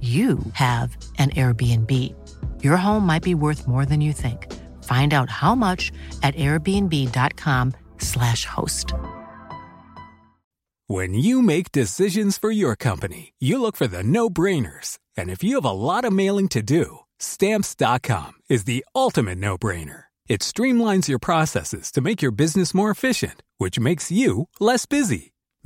you have an Airbnb. Your home might be worth more than you think. Find out how much at airbnb.com/slash host. When you make decisions for your company, you look for the no-brainers. And if you have a lot of mailing to do, stamps.com is the ultimate no-brainer. It streamlines your processes to make your business more efficient, which makes you less busy.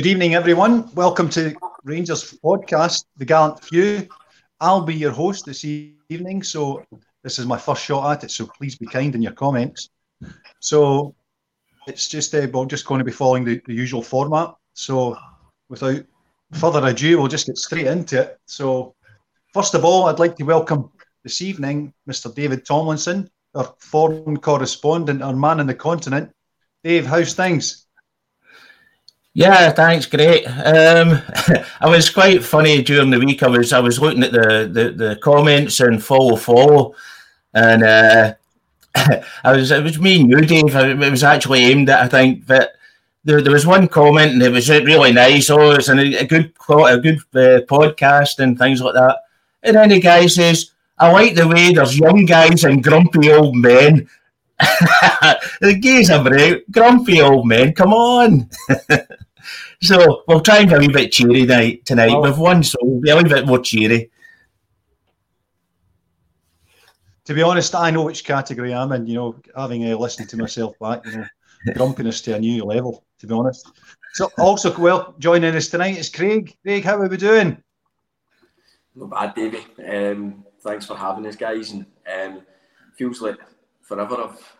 Good evening, everyone. Welcome to Rangers podcast, The Gallant Few. I'll be your host this evening, so this is my first shot at it. So please be kind in your comments. So it's just uh, we're just going to be following the, the usual format. So without further ado, we'll just get straight into it. So first of all, I'd like to welcome this evening Mr. David Tomlinson, our foreign correspondent, our man on the continent. Dave, how's things? Yeah, thanks. Great. Um, I was quite funny during the week. I was I was looking at the the, the comments and follow follow, and uh, I was it was me and you, Dave. It was actually aimed at I think, but there, there was one comment and it was really nice. Oh, it's a, good a good uh, podcast and things like that. And then the guy says, "I like the way there's young guys and grumpy old men." the gays are break. Grumpy old men, come on. So we'll try and be a wee bit cheery night tonight. Oh. We've won, so we'll be a wee bit more cheery. To be honest, I know which category I'm in. You know, having uh, listened to myself back, you know, grumpiness to a new level. To be honest. So also, well, joining us tonight is Craig. Craig, how are we doing? Not bad, Davey. Um, thanks for having us, guys. And um, feels like forever. I've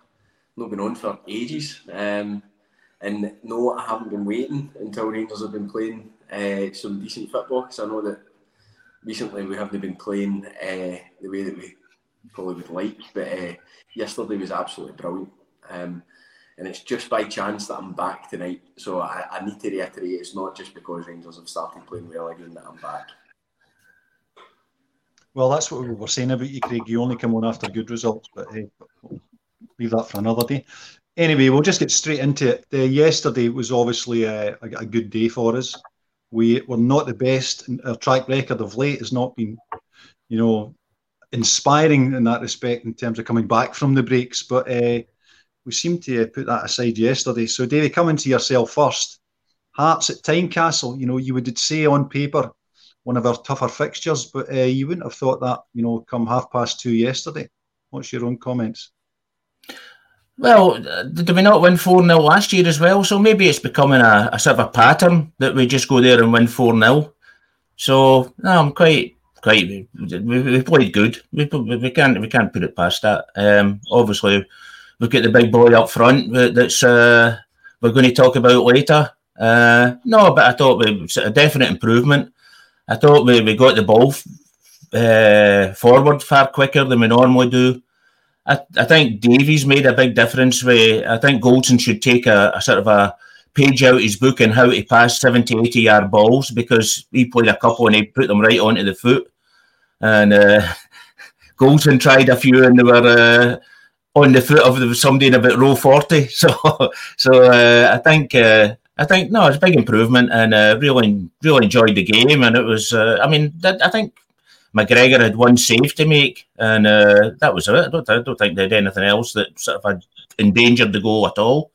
not been on for ages. Um, and no, I haven't been waiting until Rangers have been playing uh, some decent football because I know that recently we haven't been playing uh, the way that we probably would like. But uh, yesterday was absolutely brilliant. Um, and it's just by chance that I'm back tonight. So I, I, need to reiterate it's not just because Rangers have started playing well again that I'm back. Well, that's what we were saying about you, Craig. You only come on after good results, but hey, leave that for another day. Anyway, we'll just get straight into it. Uh, yesterday was obviously a, a, good day for us. We were not the best. Our track record of late has not been, you know, inspiring in that respect in terms of coming back from the breaks. But uh, we seem to put that aside yesterday. So, Davey, coming to yourself first. Hearts at Tynecastle, you know, you would say on paper one of our tougher fixtures, but uh, you wouldn't have thought that, you know, come half past two yesterday. What's your own comments? Well, did we not win 4 0 last year as well? So maybe it's becoming a, a, sort of a pattern that we just go there and win 4 0. So no, I'm quite quite. We, we played good. We, we can't we can't put it past that. Um, obviously, we've got the big boy up front that's uh, we're going to talk about later. Uh, no, but I thought we was a definite improvement. I thought we, we got the ball uh, forward far quicker than we normally do. I, I think Davies made a big difference. Where I think Goldson should take a, a sort of a page out of his book on how to pass 70, 80 yard balls because he played a couple and he put them right onto the foot. And uh, Goldson tried a few and they were uh, on the foot of somebody in about row 40. So so uh, I think. Uh, I think no, it's a big improvement, and uh, really, really enjoyed the game. And it was, uh, I mean, I think McGregor had one save to make, and uh, that was it. I don't, I don't think they had anything else that sort of had endangered the goal at all.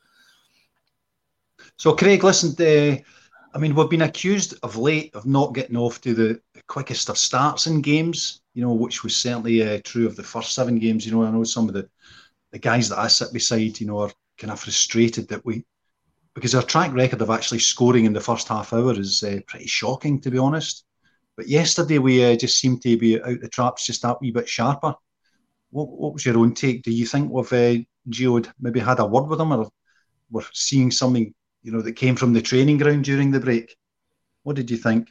So, Craig, listen, uh, I mean, we've been accused of late of not getting off to the quickest of starts in games, you know, which was certainly uh, true of the first seven games. You know, I know some of the, the guys that I sit beside, you know, are kind of frustrated that we, because our track record of actually scoring in the first half hour is uh, pretty shocking, to be honest. But yesterday we uh, just seemed to be out the traps just that wee bit sharper. What, what was your own take? Do you think we've uh, maybe had a word with him, or we're seeing something you know that came from the training ground during the break? What did you think?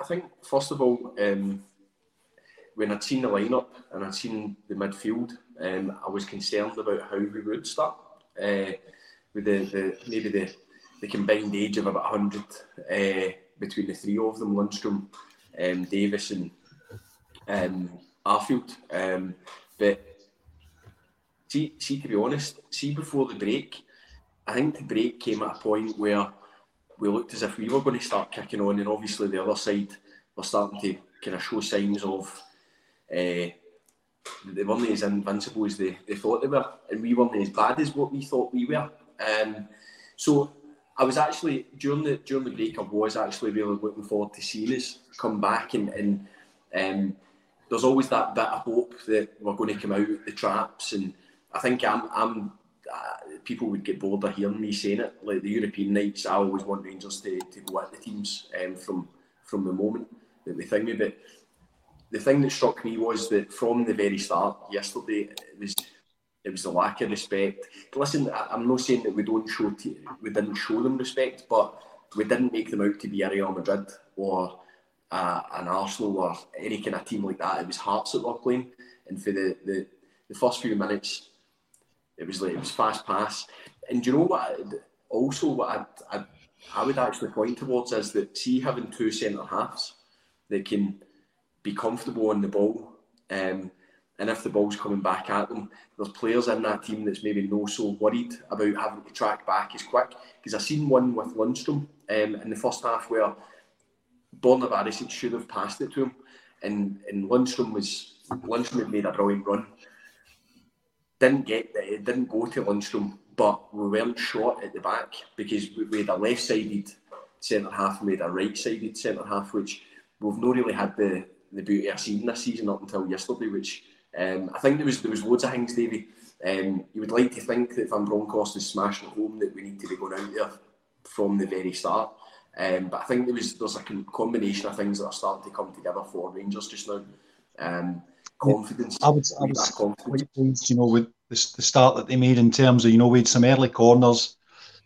I think first of all, um, when I'd seen the lineup and I'd seen the midfield, um, I was concerned about how we would start uh, with the, the maybe the the combined age of about 100 uh, between the three of them, Lundstram, um, Davis and um, Arfield. Um, but see, see, to be honest, see before the break, I think the break came at a point where we looked as if we were going to start kicking on, and obviously the other side were starting to kind of show signs of. Uh, they weren't as invincible as they, they thought they were, and we weren't as bad as what we thought we were. Um, so I was actually during the during the break. I was actually really looking forward to seeing us come back, and and um, there's always that bit of hope that we're going to come out of the traps. And I think I'm I'm uh, people would get bored of hearing me saying it. Like the European nights, I always want Rangers to, to go at the teams um, from from the moment that they think me. But the thing that struck me was that from the very start yesterday, it was it was a lack of respect. Listen, I'm not saying that we don't show te- we didn't show them respect, but we didn't make them out to be a Real Madrid or uh, an Arsenal or any kind of team like that. It was Hearts that were playing, and for the, the, the first few minutes, it was like it was fast pass. And you know what? Also, what I'd, I'd, I would actually point towards is that see having two centre halves that can be comfortable on the ball. Um, and if the ball's coming back at them, there's players in that team that's maybe no so worried about having to track back as quick. Because I seen one with Lundstram um, in the first half where Borna Barisic should have passed it to him, and and Lundstram was Lundstram had made a brilliant run. Didn't get it, didn't go to Lundstram, but we weren't short at the back because we, we had a left-sided centre half and we had a right-sided centre half, which we've not really had the the beauty of seeing this season up until yesterday, which um, I think there was there was loads of things, Davy. Um, you would like to think that Van Bronckhorst is smashing home that we need to be going out there from the very start. Um, but I think there was there's a combination of things that are starting to come together for Rangers just now. Um, confidence. I was, I was quite pleased, you know, with the, the, start that they made in terms of, you know, we had some early corners,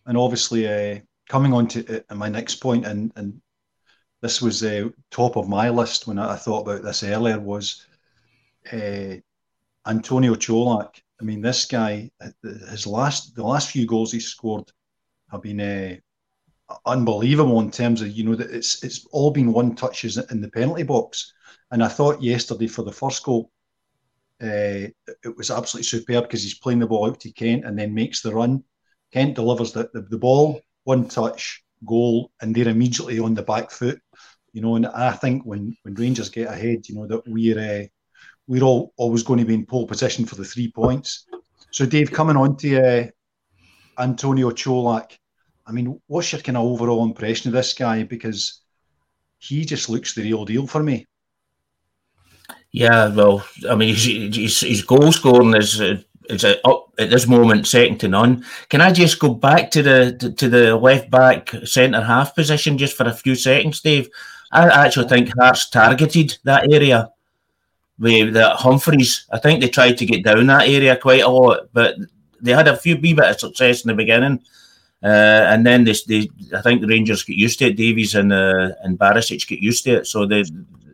and obviously uh, coming on to uh, my next point, and and this was uh, top of my list when I, I thought about this earlier was uh, Antonio Colak. I mean, this guy, his last the last few goals he scored have been uh, unbelievable in terms of you know that it's it's all been one touches in the penalty box. And I thought yesterday for the first goal, uh, it was absolutely superb because he's playing the ball out to Kent and then makes the run. Kent delivers the, the, the ball, one touch, goal, and they're immediately on the back foot. You know, and I think when when Rangers get ahead, you know that we're uh, we're all always going to be in pole position for the three points. So, Dave, coming on to uh, Antonio Colak, I mean, what's your kind of overall impression of this guy? Because he just looks the real deal for me. Yeah, well, I mean, his, his, his goal scoring is uh, is up at this moment second to none. Can I just go back to the to, to the left back centre half position just for a few seconds, Dave? I actually think Hearts targeted that area with the Humphrys. I think they tried to get down that area quite a lot, but they had a few wee bit of success in the beginning. Uh, and then they, they, I think the Rangers get used to it. Davies and uh, and Barisic get used to it, so they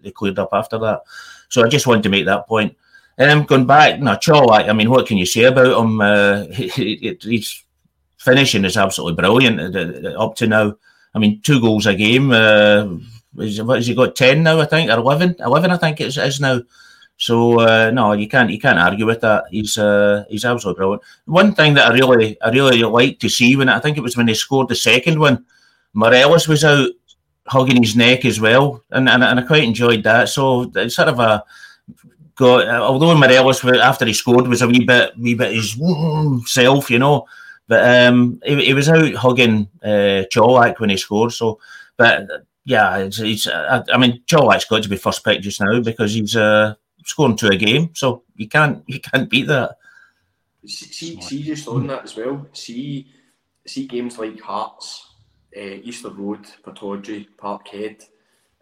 they cleared up after that. So I just wanted to make that point. And um, going back, no, Colak, I mean, what can you say about him? Uh, he, he, he's finishing is absolutely brilliant uh, up to now. I mean, two goals a game. Uh, what has he got? Ten now, I think, or 11? 11 I think it is now. So uh, no, you can't you can't argue with that. He's uh, he's absolutely brilliant. One thing that I really I really like to see when I think it was when he scored the second one, Morelos was out hugging his neck as well, and and, and I quite enjoyed that. So it's sort of a got although Morelos after he scored was a wee bit wee bit his self, you know, but um, he, he was out hugging uh, Colak when he scored. So, but yeah, it's I, I mean Colak's got to be first pick just now because he's uh scoring to a game, so you can't you can't beat that. See, see, just on that as well. See, see games like Hearts, uh, Easter Road, Pittodrie, Parkhead,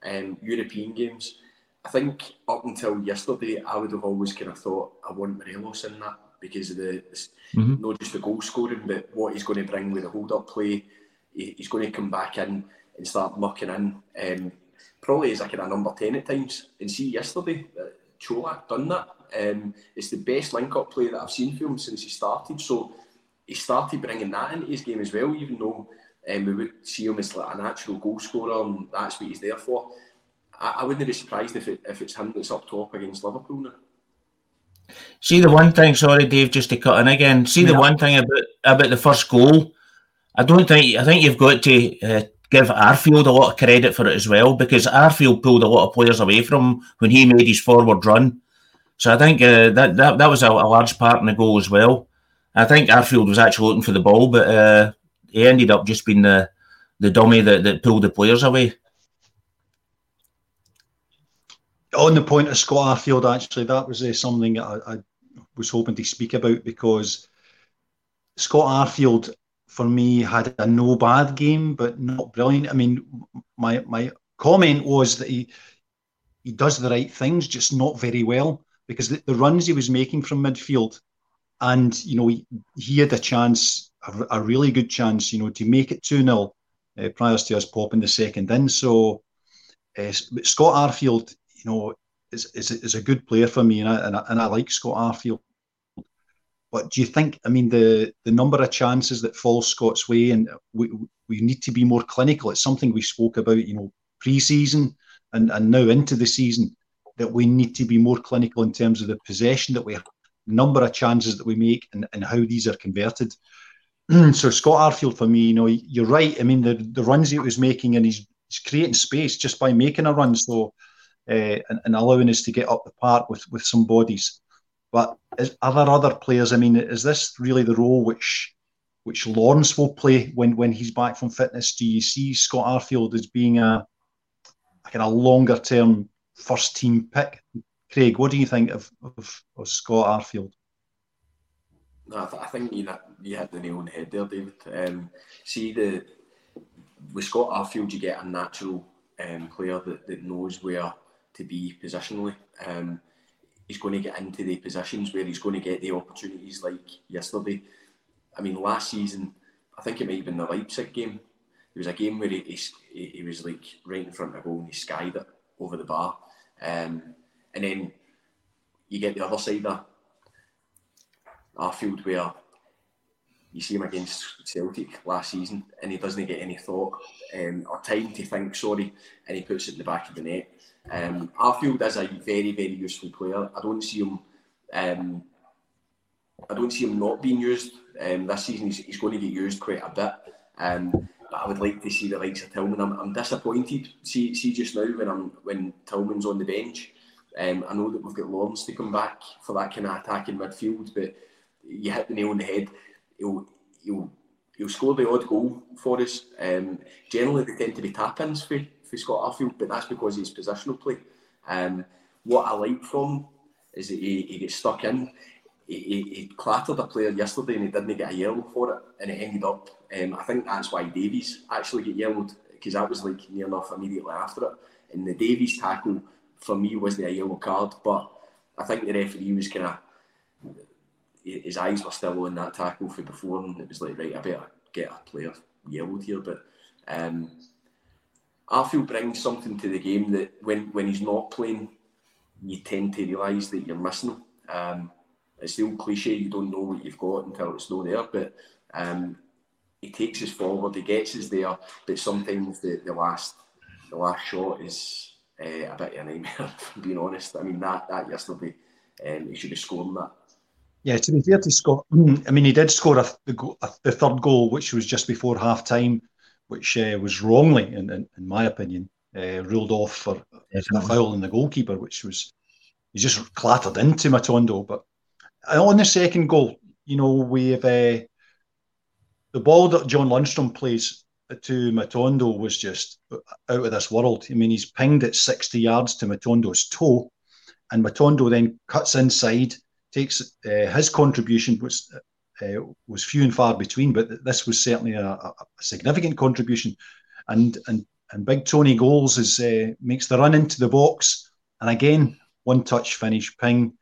um, European games. I think up until yesterday, I would have always kind of thought I want Morelos in that because of the mm-hmm. not just the goal scoring, but what he's going to bring with the hold up play. He, he's going to come back in and start mucking in. Um, probably as like a number ten at times. And see yesterday, Colak done that. Um, it's the best link-up play that I've seen for him since he started. So he started bringing that into his game as well, even though um, we would see him as like a natural goal scorer and that's what he's there for. I, I wouldn't be surprised if, it, if it's him that's up top against Liverpool now. See the one thing, sorry Dave, just to cut in again. See yeah. the one thing about about the first goal. I don't think I think you've got to uh, give Arfield a lot of credit for it as well because Arfield pulled a lot of players away from when he made his forward run. So I think uh, that, that that was a, a, large part in the goal as well. I think Arfield was actually looking for the ball, but uh, he ended up just being the the dummy that, that pulled the players away. On the point of Scott Arfield, actually, that was uh, something I, I was hoping to speak about because Scott Arfield for me had a no bad game, but not brilliant. I mean, my my comment was that he he does the right things, just not very well because the, the runs he was making from midfield, and you know he, he had a chance, a, a, really good chance, you know, to make it two 0 uh, prior to us popping the second in. So uh, Scott Arfield, you know, is, is, is a good player for me, and I, and I, and I like Scott Arfield. But do you think? I mean, the the number of chances that fall Scott's way, and we we need to be more clinical. It's something we spoke about, you know, pre-season and and now into the season that we need to be more clinical in terms of the possession that we have, number of chances that we make, and, and how these are converted. so Scott Arfield, for me, you know, you're right. I mean, the the runs he was making, and he's, he's creating space just by making a run, so uh, and, and allowing us to get up the park with with some bodies. But is, are there other players? I mean, is this really the role which which Lawrence will play when when he's back from fitness? Do you see Scott Arfield as being a, a kind of longer term first team pick? Craig, what do you think of, of, of Scott Arfield? No, I, th- I, think you, you hit the nail on the head there, David. Um, see the with Scott Arfield, you get a natural um, player that, that knows where to be positionally. Um, he's going to get into the positions where he's going to get the opportunities like yesterday. I mean, last season, I think it might have been the Leipzig game. It was a game where he, he, he was like right in front of goal and he skied it over the bar. Um, and then you get the other side of Arfield where you see him against Celtic last season and he doesn't get any thought um, or time to think, sorry, and he puts it in the back of the net. Um, Arfield is a very, very useful player. I don't see him. Um, I don't see him not being used um, this season. He's, he's, going to get used quite a bit. Um, but I would like to see the likes of Tillman. I'm, I'm disappointed. See, see just now when I'm when Tillman's on the bench. Um, I know that we've got Lawrence to come back for that kind of attack in midfield, but you hit the nail on the head. He'll he'll he'll score the odd goal for us. Um, generally, they tend to be tap-ins for for Scott Arfield, but that's because he's positional play. Um, what I like from is that he, he gets stuck in. He, he, he, clattered a player yesterday and he didn't get a yellow for it, and it ended up. Um, I think that's why Davies actually got yellowed because that was like near enough immediately after it. And the Davies tackle for me was the yellow card, but I think the referee was kind of his eyes were still on that tackle for before, and it was like right, I better get a player yellowed here. But um, Arfield brings something to the game that when when he's not playing, you tend to realise that you're missing. Um, it's the old cliche, you don't know what you've got until it's not there. But um, he takes us forward, he gets us there. But sometimes the, the last the last shot is uh, a bit of a nightmare. being honest, I mean that that yesterday, um, he should have scored that. Yeah, to be fair to Scott, I mean he did score a, a, the third goal, which was just before half time, which uh, was wrongly, in, in, in my opinion, uh, ruled off for a foul in the goalkeeper, which was he just clattered into Matondo. But on the second goal, you know, we have uh, the ball that John Lundstram plays to Matondo was just out of this world. I mean, he's pinged it 60 yards to Matondo's toe, and Matondo then cuts inside, takes uh, his contribution was uh, was few and far between, but this was certainly a, a significant contribution. And and and Big Tony goals is uh, makes the run into the box, and again one touch finish, ping.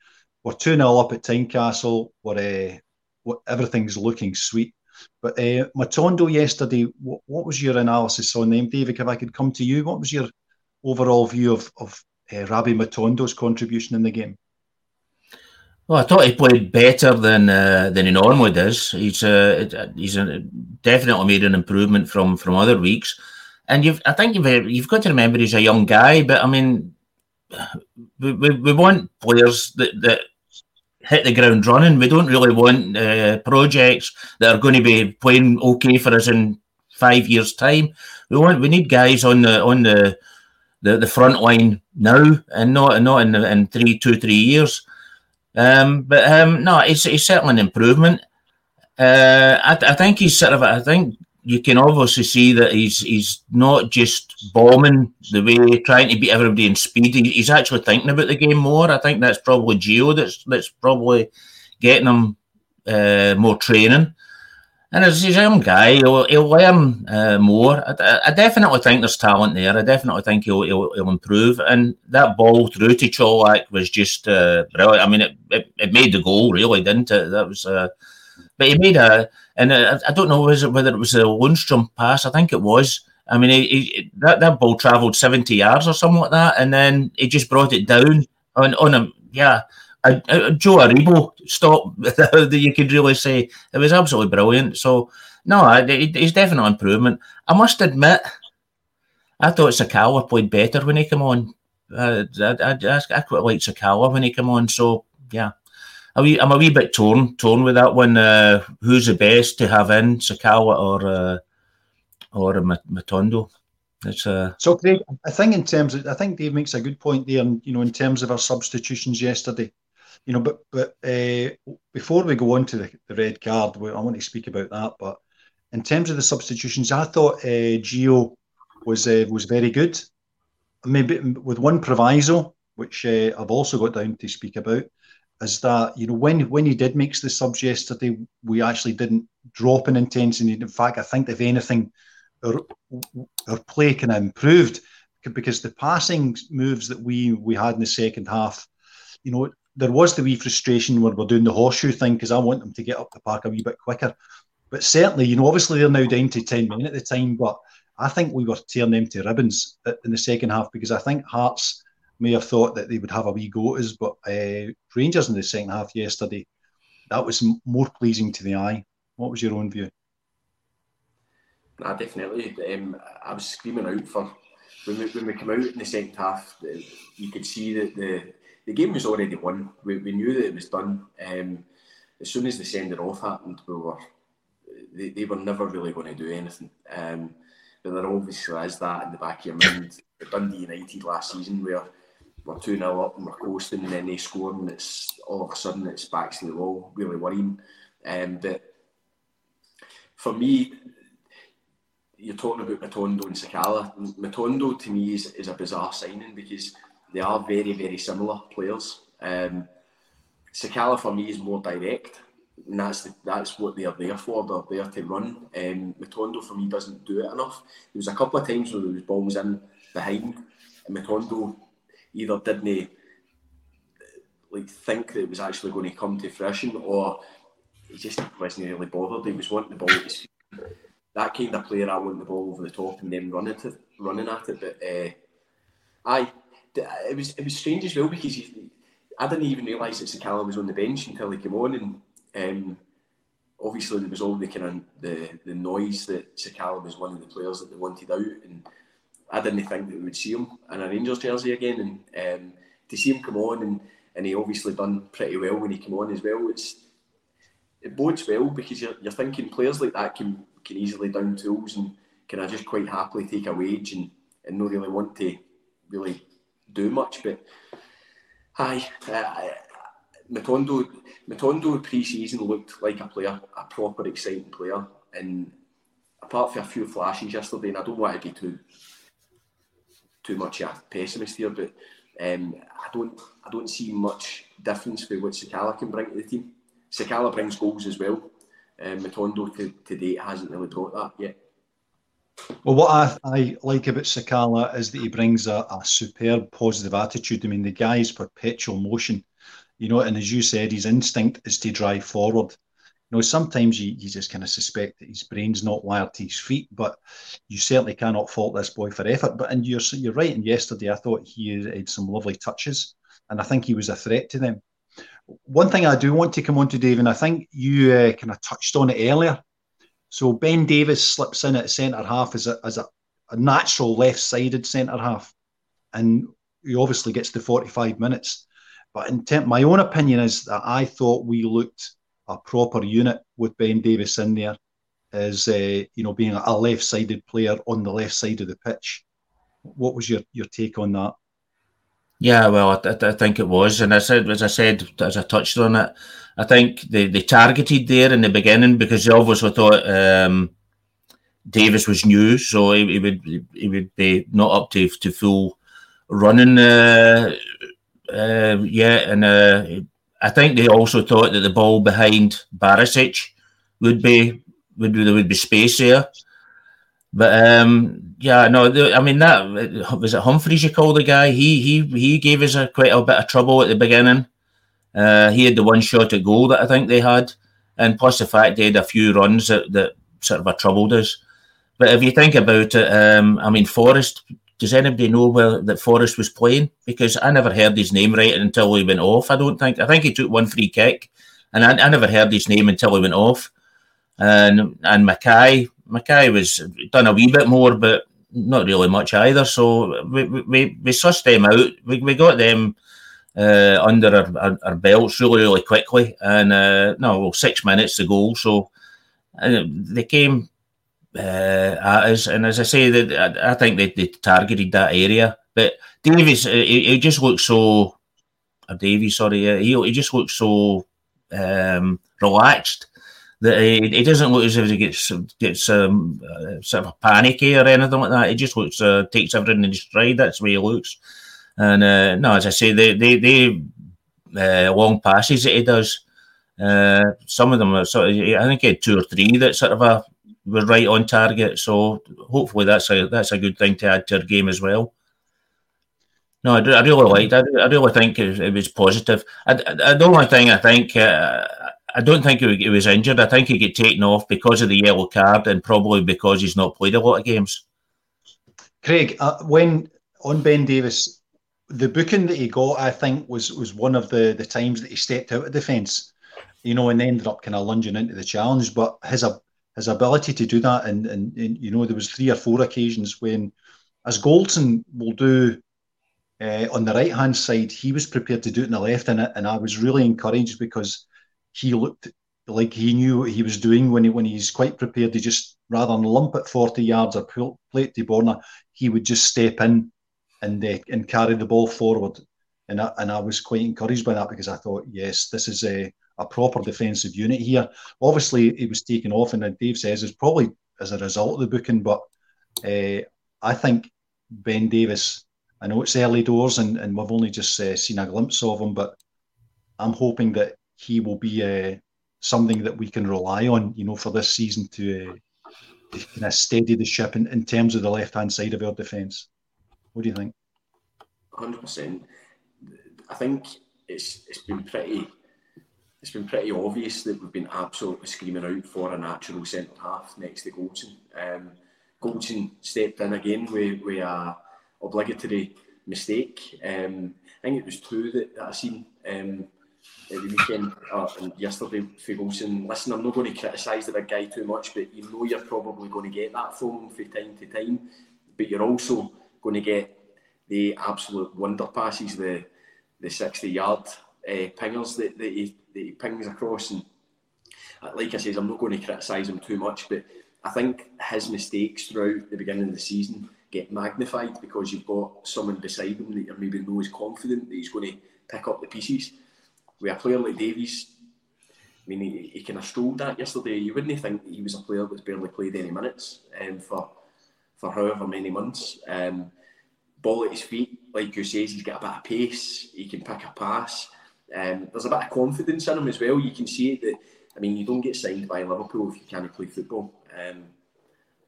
We're 2 0 up at Tynecastle. We're, uh, everything's looking sweet. But uh, Matondo yesterday, what, what, was your analysis on them, David? If I could come to you, what was your overall view of, of uh, Rabbi Matondo's contribution in the game? Well, I thought he played better than uh, than he normally does. He's uh, he's a, definitely made an improvement from from other weeks, and you've I think you've you've got to remember he's a young guy. But I mean, we, we, we want players that, that hit the ground running. We don't really want uh, projects that are going to be playing okay for us in five years' time. We want we need guys on the on the the, the front line now and not not in in three two three years. Um, but um, no, it's certainly an improvement. Uh, I, I think he's sort of I think you can obviously see that he's he's not just bombing the way trying to beat everybody in speed. He, he's actually thinking about the game more. I think that's probably Gio that's that's probably getting him uh, more training. And as he's a young guy, he'll, he'll learn uh, more. I, I, definitely think there's talent there. I definitely think he'll, he'll, he'll improve. And that ball through to Colak was just uh, brilliant. I mean, it, it, it, made the goal, really, didn't it? That was, uh, but he made a and uh, I don't know was it, whether it was a Lundstram pass. I think it was. I mean, he, he, that that ball travelled seventy yards or something like that, and then he just brought it down on on a yeah. Joe Aribo stop that you could really say it was absolutely brilliant. So no, it's definitely an improvement. I must admit, I thought Sakala played better when he came on. Uh, I, I, I quite liked Sakala when he came on. So yeah, a wee, I'm a wee bit torn torn with that one. Uh, who's the best to have in Sakala or uh, or Matondo? It's uh... so Craig. I think in terms of, I think Dave makes a good point there. And you know, in terms of our substitutions yesterday, you know, but but uh, before we go on to the, the red card, I want to speak about that. But in terms of the substitutions, I thought uh, Gio was uh, was very good. Maybe with one proviso, which uh, I've also got down to speak about is that you know when when he did mix the subs yesterday, we actually didn't drop in intensity. In fact, I think if anything, our, our play kind of improved because the passing moves that we we had in the second half, you know, there was the wee frustration where we're doing the horseshoe thing because I want them to get up the park a wee bit quicker. But certainly, you know, obviously they're now down to ten men at the time, but I think we were tearing them to ribbons in the second half because I think Hearts may have thought that they would have a wee go at us, but uh, Rangers in the second half yesterday, that was more pleasing to the eye. What was your own view? Nah, definitely. Um, I was screaming out for when we, when we came out in the second half. You could see that the the game was already won. We, we knew that it was done. Um, as soon as the sending off happened, we were they, they were never really going to do anything. Um, but there obviously is that in the back of your mind. Dundee United last season, where we're 2 0 up and we're coasting, and then they score, and it's all of a sudden it's back to the wall, really worrying. Um, but for me, you're talking about Matondo and Sakala. Matondo to me is, is a bizarre signing because they are very, very similar players. Um, Sakala for me is more direct, and that's the, that's what they are there for. They're there to run. Um, Matondo for me doesn't do it enough. There was a couple of times where there was balls in behind and Matondo either didn't like think that it was actually going to come to fruition, or he just wasn't really bothered. He was wanting the ball at his feet. That kind of player, I want the ball over the top and then running to running at it. But uh, aye, it was it was strange as well because he, I didn't even realise that Sakala was on the bench until he came on, and um, obviously there was all the kind of the, the noise that Sakala was one of the players that they wanted out, and I didn't think that we would see him in a Rangers jersey again, and um, to see him come on and and he obviously done pretty well when he came on as well. It's it bodes well because you're, you're thinking players like that can can easily down tools and can I just quite happily take a wage and, and not really want to really do much. But hi, uh, Matondo Matondo pre-season looked like a player, a proper exciting player, and apart from a few flashes yesterday, and I don't want to be too too much a pessimist here, but um, I don't I don't see much difference for what Sakala can bring to the team. Sakala brings goals as well. Um, Matondo to, to date hasn't really brought that yet. Well, what I, I like about Sakala is that he brings a, a superb positive attitude. I mean, the guy's perpetual motion, you know, and as you said, his instinct is to drive forward. You know, sometimes you, you just kind of suspect that his brain's not wired to his feet, but you certainly cannot fault this boy for effort. But and you're you're right. And yesterday, I thought he had some lovely touches, and I think he was a threat to them. One thing I do want to come on to, Dave, and I think you uh, kind of touched on it earlier. So Ben Davies slips in at centre half as a, as a, a natural left-sided centre half, and he obviously gets the 45 minutes. But in term, my own opinion is that I thought we looked a proper unit with Ben Davies in there as uh, you know being a left-sided player on the left side of the pitch. What was your, your take on that? Yeah, well, I, I, think it was, and I said, as I said, as I touched on it, I think they, they targeted there in the beginning because they obviously thought um, Davies was new, so he, he, would he would be not up to to full running uh, uh, yet, and uh, I think they also thought that the ball behind Barisic would be would there would be space there. But um, yeah, no, I mean that was it. Humphrys, you call the guy. He he he gave us a quite a bit of trouble at the beginning. Uh, he had the one shot at goal that I think they had, and plus the fact they had a few runs that, that sort of troubled us. But if you think about it, um, I mean, Forrest. Does anybody know where that Forrest was playing? Because I never heard his name right until he went off. I don't think. I think he took one free kick, and I, I never heard his name until he went off. And and McKay, McKay was done a wee bit more, but not really much either. So we we, we sussed them out. We, we got them uh, under our, our, our, belts really really quickly, and uh, no, well, six minutes to go. So uh, they came uh, at us, and as I say, that I, I, think they, they targeted that area. But Davies, uh, he, he just looks so. Or Davies, sorry, he, he just looks so um, relaxed that he, doesn't look as if he gets gets um, uh, sort of panicky or anything like that. He just looks uh, takes everything in stride. That's the way he looks. And uh, no, as I say, they they they uh, long passes that he does. Uh, some of them are sort of, I think he had two or three that sort of a, were right on target. So hopefully that's a that's a good thing to add to our game as well. No, I, I really liked. I, I really think it, it was positive. I, I, the only thing I think uh, I don't think he was injured. I think he got taken off because of the yellow card and probably because he's not played a lot of games. Craig, uh, when on Ben Davies, the booking that he got, I think, was was one of the the times that he stepped out of defence, you know, and ended up kind of lunging into the challenge. But his his ability to do that, and, and, and you know, there was three or four occasions when, as Goldson will do uh, on the right hand side, he was prepared to do it on the left, and and I was really encouraged because he looked like he knew what he was doing when he when he's quite prepared to just rather than lump at 40 yards or pull, plate to Borna, he would just step in and uh, and carry the ball forward. And I, and I was quite encouraged by that because I thought, yes, this is a, a proper defensive unit here. Obviously, it was taken off, and Dave says it's probably as a result of the booking, but uh, I think Ben Davies, I know it's early doors, and, and we've only just uh, seen a glimpse of him, but I'm hoping that he will be uh, something that we can rely on, you know, for this season to, uh, to kind of steady the ship in, in terms of the left hand side of our defence. What do you think? hundred percent. I think it's it's been pretty it's been pretty obvious that we've been absolutely screaming out for a natural centre half next to Goldson. Um, Goldson stepped in again with, with a obligatory mistake. Um, I think it was two that, that I seen um, the weekend uh, and yesterday for Goldson. Listen, I'm not going to criticise the big guy too much, but you know you're probably going to get that from him from time to time. But you're also going to get the absolute wonder passes, the the 60 yard uh, pingers that, that, he, that he pings across. And uh, like I says, I'm not going to criticise him too much, but I think his mistakes throughout the beginning of the season get magnified because you've got someone beside him that you're maybe know is confident that he's going to pick up the pieces. With a player like Davies, I mean, he, he kind of strolled that yesterday. You wouldn't think he was a player that's barely played any minutes um, for for however many months. Um, ball at his feet, like you says, he's got a bit of pace. He can pick a pass. Um, there's a bit of confidence in him as well. You can see it that. I mean, you don't get signed by Liverpool if you can't play football. Um,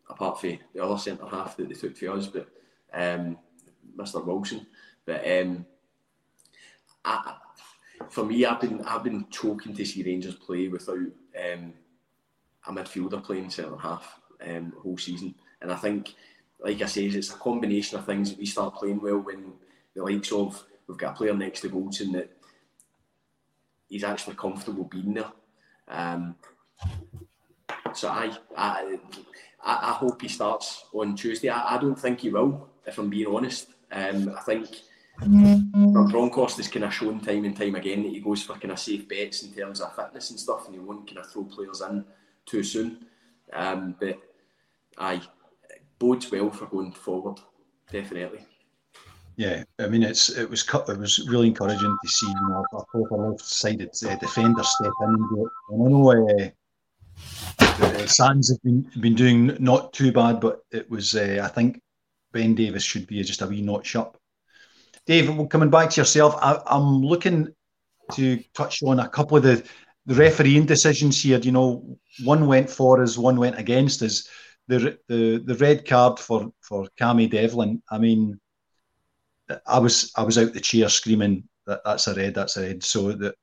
apart from the other centre half that they took for us, but um, Mr. Wilson. But um, I, for me, I've been I've been choking to see Rangers play without um, a midfielder playing centre half um, whole season, and I think like I say, it's a combination of things we start playing well when the likes of we've got a player next to Goldson that he's actually comfortable being there. Um, so I, I, I hope he starts on Tuesday. I, I don't think he will, if I'm being honest. Um, I think Bronckhorst has kind of shown time and time again that he goes for kind of safe bets in terms of fitness and stuff, and he won't kind of throw players in too soon. Um, but aye, bodes well for going forward, definitely. Yeah, I mean it's it was it was really encouraging to see you know a proper left-sided uh, defender step in and do it. And I know uh, uh, Sands have been been doing not too bad, but it was uh, I think Ben Davies should be just a wee notch up. Dave, coming back to yourself, I, I'm looking to touch on a couple of the the refereeing decisions here. You know, one went for us, one went against us the the the red card for for Cammy Devlin. I mean, I was I was out the chair screaming that that's a red, that's a red. So that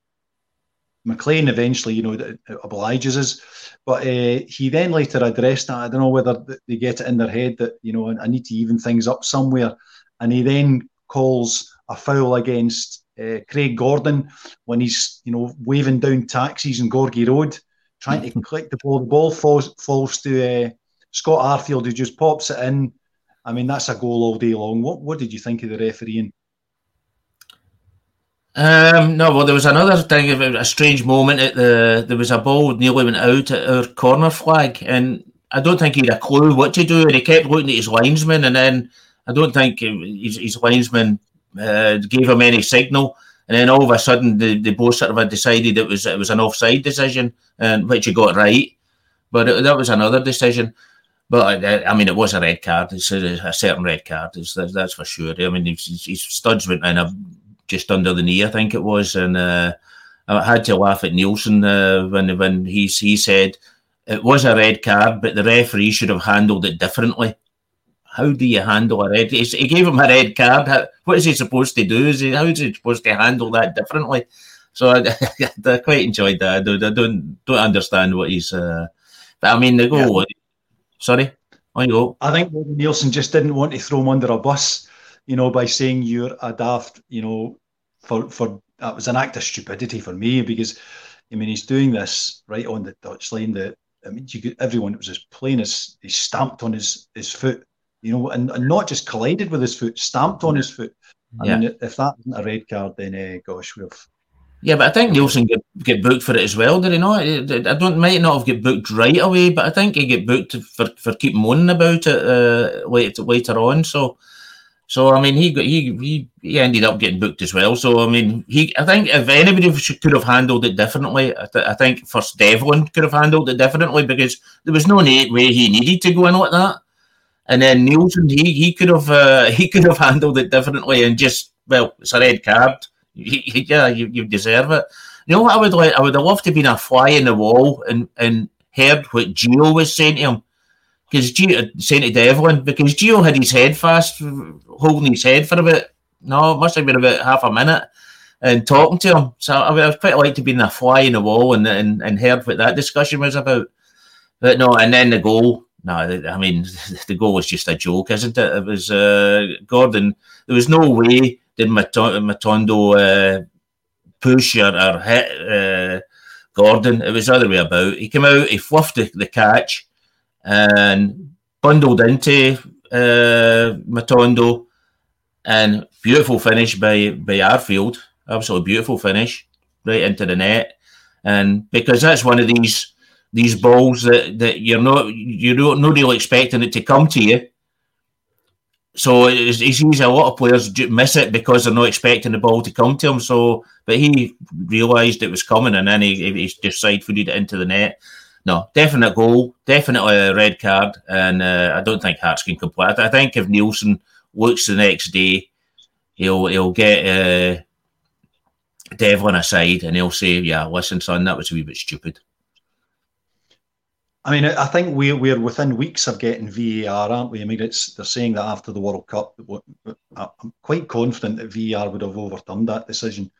McLean eventually, you know, obliges us, but uh, he then later addressed that. I don't know whether they get it in their head that you know I need to even things up somewhere, and he then calls a foul against uh, Craig Gordon when he's you know waving down taxis in Gorgie Road, trying to collect the ball. The ball falls falls to uh, Scott Arfield who just pops it in. I mean, that's a goal all day long. What what did you think of the refereeing? Um, no, well, there was another thing about a strange moment at the. There was a ball nearly went out at our corner flag, and I don't think he had a clue what to do, and he kept looking at his linesman, and then I don't think his, his linesman uh, gave him any signal, and then all of a sudden they, they both sort of decided it was it was an offside decision, and which he got right, but it, that was another decision. But I, I, mean, it was a red card. It's a, a certain red card. That's, for sure. I mean, his, his studs went in a, just under the knee, I think it was, and uh, I had to laugh at Neilson uh, when when he he said it was a red card, but the referee should have handled it differently. How do you handle a red? He gave him a red card. How, what is he supposed to do? Is he how is he supposed to handle that differently? So I, I quite enjoyed that. I don't, I don't, don't understand what he's. Uh, but I mean, the goal. Yeah Sorry, on you go. I think Neilson just didn't want to throw him under a bus, you know, by saying you're a daft, you know, for for that was an act of stupidity for me because, I mean, he's doing this right on the touchline. That I mean, you could, everyone was as plain as he stamped on his his foot, you know, and, and not just collided with his foot, stamped on his foot. I yeah. mean, if that isn't a red card, then uh, gosh, we've yeah, but I think Neilson get, get booked for it as well, did he not? I don't might not have get booked right away, but I think he get booked for, for keep moaning about it uh, later later on. So, so I mean, he got he, he he ended up getting booked as well. So I mean, he I think if anybody should, could have handled it differently, I, th- I think first Devlin could have handled it differently because there was no way he needed to go in like that. And then Neilson, he he could have uh, he could have handled it differently and just well, it's a red card yeah, you, you deserve it. You know what I would like? I would have loved to have been a fly in the wall and, and heard what Gio was saying to him. Because Gio saying to Devlin, because Gio had his head fast, holding his head for about no, it must have been about half a minute and talking to him. So I would quite like to be in a fly in the wall and, and, and heard what that discussion was about. But no, and then the goal. No, I mean the goal was just a joke, isn't it? It was uh, Gordon. There was no way did Matondo uh, push or, or hit uh, Gordon. It was the other way about. He came out, he fluffed the, the catch, and bundled into uh, Matondo, and beautiful finish by by Arfield absolutely beautiful finish right into the net. And because that's one of these these balls that, that you're not you don't not really expecting it to come to you. So it's, easy. A lot of players miss it because they're not expecting the ball to come to them. So, but he realised it was coming, and then he, he just side footed it into the net. No, definite goal, definitely a red card, and uh, I don't think Hearts can complain. I think if Neilson looks the next day, he'll he'll get uh, Devlin aside, and he'll say, "Yeah, listen, son, that was a wee bit stupid." I mean, I think we're we're within weeks of getting VAR, aren't we? I mean, it's they're saying that after the World Cup. I'm quite confident that VAR would have overturned that decision.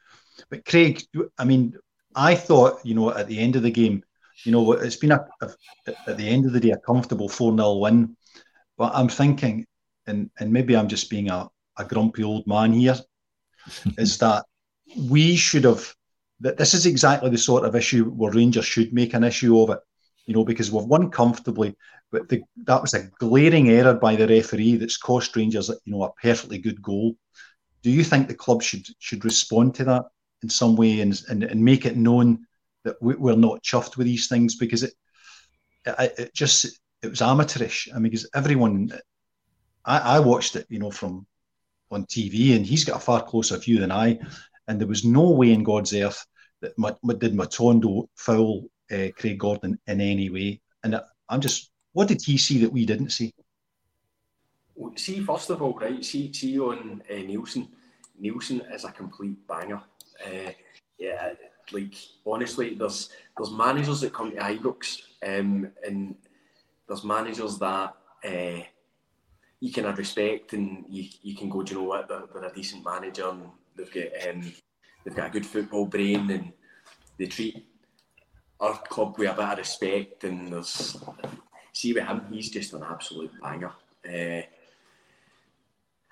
But Craig, I mean, I thought you know at the end of the game, you know, it's been a, a at the end of the day a comfortable four 0 win. But I'm thinking, and and maybe I'm just being a, a grumpy old man here, is that we should have that this is exactly the sort of issue where Rangers should make an issue of it, you know, because we've won comfortably, but the, that was a glaring error by the referee that's cost Rangers, you know, a perfectly good goal. Do you think the club should should respond to that in some way and and, and make it known that we, are not chuffed with these things because it, it, it just it was amateurish. I mean, because everyone, I, I watched it, you know, from on TV, and he's got a far closer view than I and there was no way in God's earth that did Matondo foul uh, Craig Gordon in any way. And I'm just, what did he see that we didn't see? See, first of all, right, see, see on uh, Nielsen. Neilson is a complete banger. Uh, yeah, like honestly, there's there's managers that come to Ibrox, um, and there's managers that uh, you can have respect, and you, you can go, do you know what, they're, they're a decent manager, and They've got um, they've got a good football brain and they treat our club with a bit of respect. And there's see with him, he's just an absolute banger. Uh,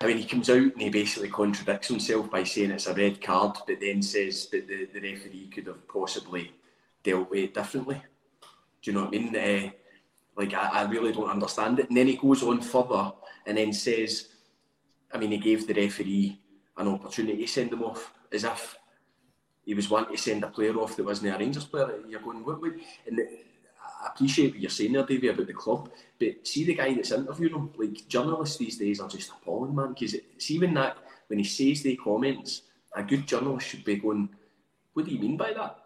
I mean, he comes out and he basically contradicts himself by saying it's a red card, but then says that the, the referee could have possibly dealt with it differently. Do you know what I mean? Uh, like, I, I really don't understand it. And then he goes on further and then says, I mean, he gave the referee an opportunity to send him off as if he was wanting to send a player off that wasn't a Rangers player. You're going, what would? And I appreciate what you're saying there, Davey, about the club, but see the guy that's interviewing him. Like journalists these days are just appalling, man. Because see when that when he says the comments, a good journalist should be going, "What do you mean by that?"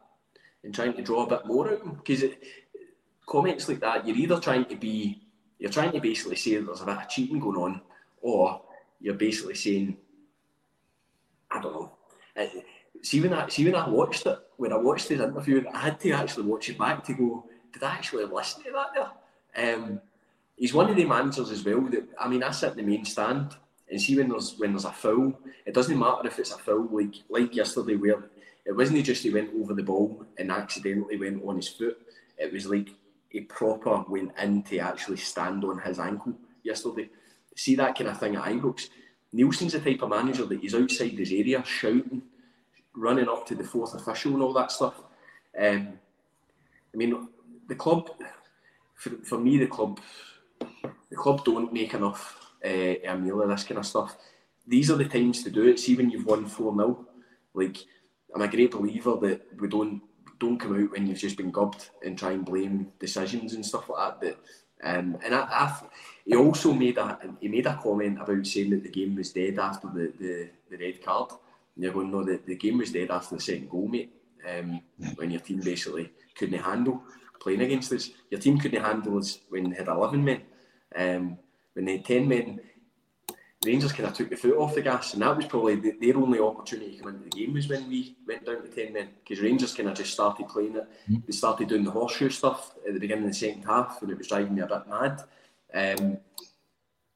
and trying to draw a bit more out of him. Because comments like that, you're either trying to be, you're trying to basically say that there's a bit of cheating going on, or you're basically saying I don't know. Uh, see when I see when I watched it, when I watched his interview, I had to actually watch it back to go, did I actually listen to that there? Um, he's one of the managers as well that I mean I sit in the main stand and see when there's when there's a foul, it doesn't matter if it's a foul like like yesterday where it wasn't just he went over the ball and accidentally went on his foot. It was like he proper went in to actually stand on his ankle yesterday. See that kind of thing at Ibrox. Neilson's the type of manager that he's outside his area shouting, running up to the fourth official and all that stuff. Um, I mean, the club, for, for me, the club, the club don't make enough uh, a meal of this kind of stuff. These are the times to do it. See when you've won four 0 like I'm a great believer that we don't don't come out when you've just been gubbed and try and blame decisions and stuff like that. That um, and I, I, he also made a he made a comment about saying that the game was dead after the, the, the red card. And you're going, no, the, the game was dead after the second goal, mate. Um, when your team basically couldn't handle playing against us. Your team couldn't handle us when they had 11 men. Um, when they had 10 men, Rangers kind of took the foot off the gas, and that was probably the, their only opportunity to come into the game was when we went down to 10 men. Because Rangers kind of just started playing it. Mm. They started doing the horseshoe stuff at the beginning of the second half, and it was driving me a bit mad. Um,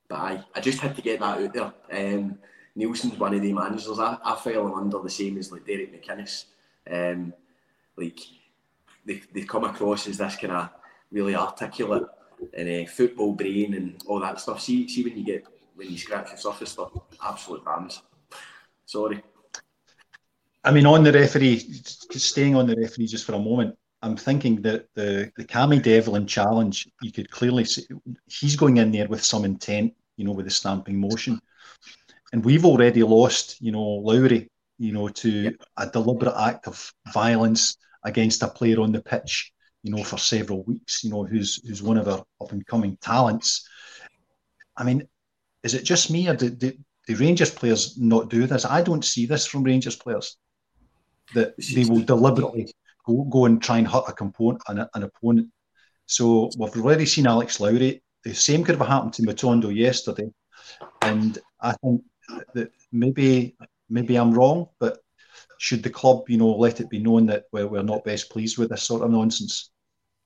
but I, I just had to get that out there. Um, Neilson's one of the managers. I, I him under the same as like Derek McInnes. Um, like they, they come across as this kind of really articulate and uh, football brain and all that stuff. See, see when you get when you scratch the surface, stuff, absolute bams. Sorry. I mean, on the referee, staying on the referee just for a moment, I'm thinking that the the Cammy Devlin challenge, you could clearly see he's going in there with some intent, you know, with the stamping motion, and we've already lost, you know, Lowry, you know, to yep. a deliberate act of violence against a player on the pitch, you know, for several weeks, you know, who's who's one of our up and coming talents. I mean, is it just me or do, do, do Rangers players not do this? I don't see this from Rangers players that they will deliberately go, go and try and hurt a component an, an opponent. So we've already seen Alex Lowry. The same could have happened to Matondo yesterday, and I think that maybe maybe I'm wrong, but should the club, you know, let it be known that we're, we're not best pleased with this sort of nonsense?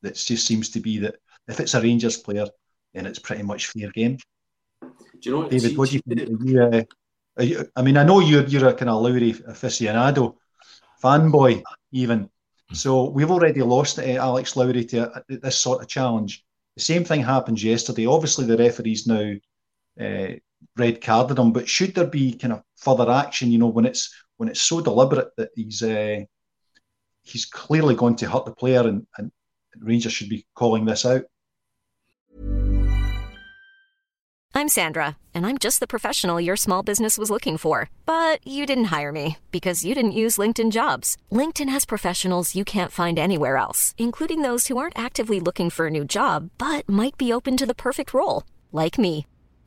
That just seems to be that if it's a Rangers player, then it's pretty much fair game. Do you know, David? What do you think? Are you, uh, are you, I mean, I know you're you're a kind of Lowry aficionado, fanboy even. So we've already lost uh, Alex Lowry to uh, this sort of challenge. The same thing happens yesterday. Obviously, the referees now uh, red carded him, but should there be kind of further action? You know, when it's when it's so deliberate that he's uh, he's clearly going to hurt the player, and, and Rangers should be calling this out. I'm Sandra, and I'm just the professional your small business was looking for. But you didn't hire me because you didn't use LinkedIn jobs. LinkedIn has professionals you can't find anywhere else, including those who aren't actively looking for a new job but might be open to the perfect role, like me.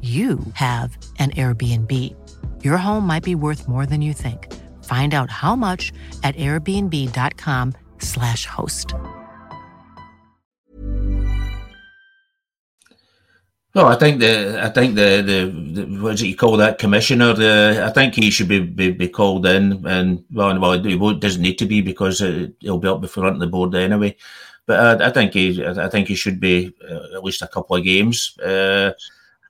you have an Airbnb. Your home might be worth more than you think. Find out how much at airbnb.com/slash host. Well, I think the I think the the, the what do you call that commissioner? The I think he should be be, be called in, and well, well, he doesn't need to be because it, he'll be up before the board anyway. But I, I think he I think he should be uh, at least a couple of games. Uh,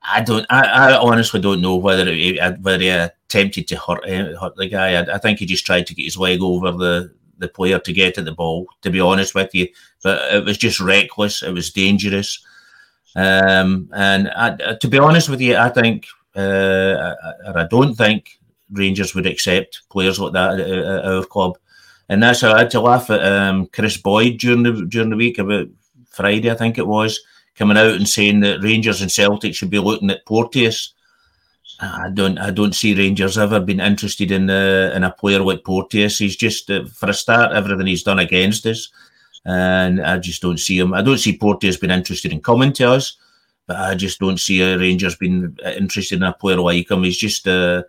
I don't. I, I honestly don't know whether he, whether he attempted to hurt eh, hurt the guy. I, I, think he just tried to get his leg over the the player to get at the ball. To be honest with you, but it was just reckless. It was dangerous. Um, and I, to be honest with you, I think, uh, I, I don't think Rangers would accept players like that at, our club. And that's how I had to laugh at um, Kris Boyd during the during the week about Friday, I think it was coming out and saying that Rangers and Celtic should be looking at Porteous. I don't, I don't see Rangers ever been interested in uh, in a player like Porteous. He's just, uh, for a start, everything he's done against us, and I just don't see him. I don't see Porteous being interested in coming to us, but I just don't see uh, Rangers being interested in a player like him. He's just, uh,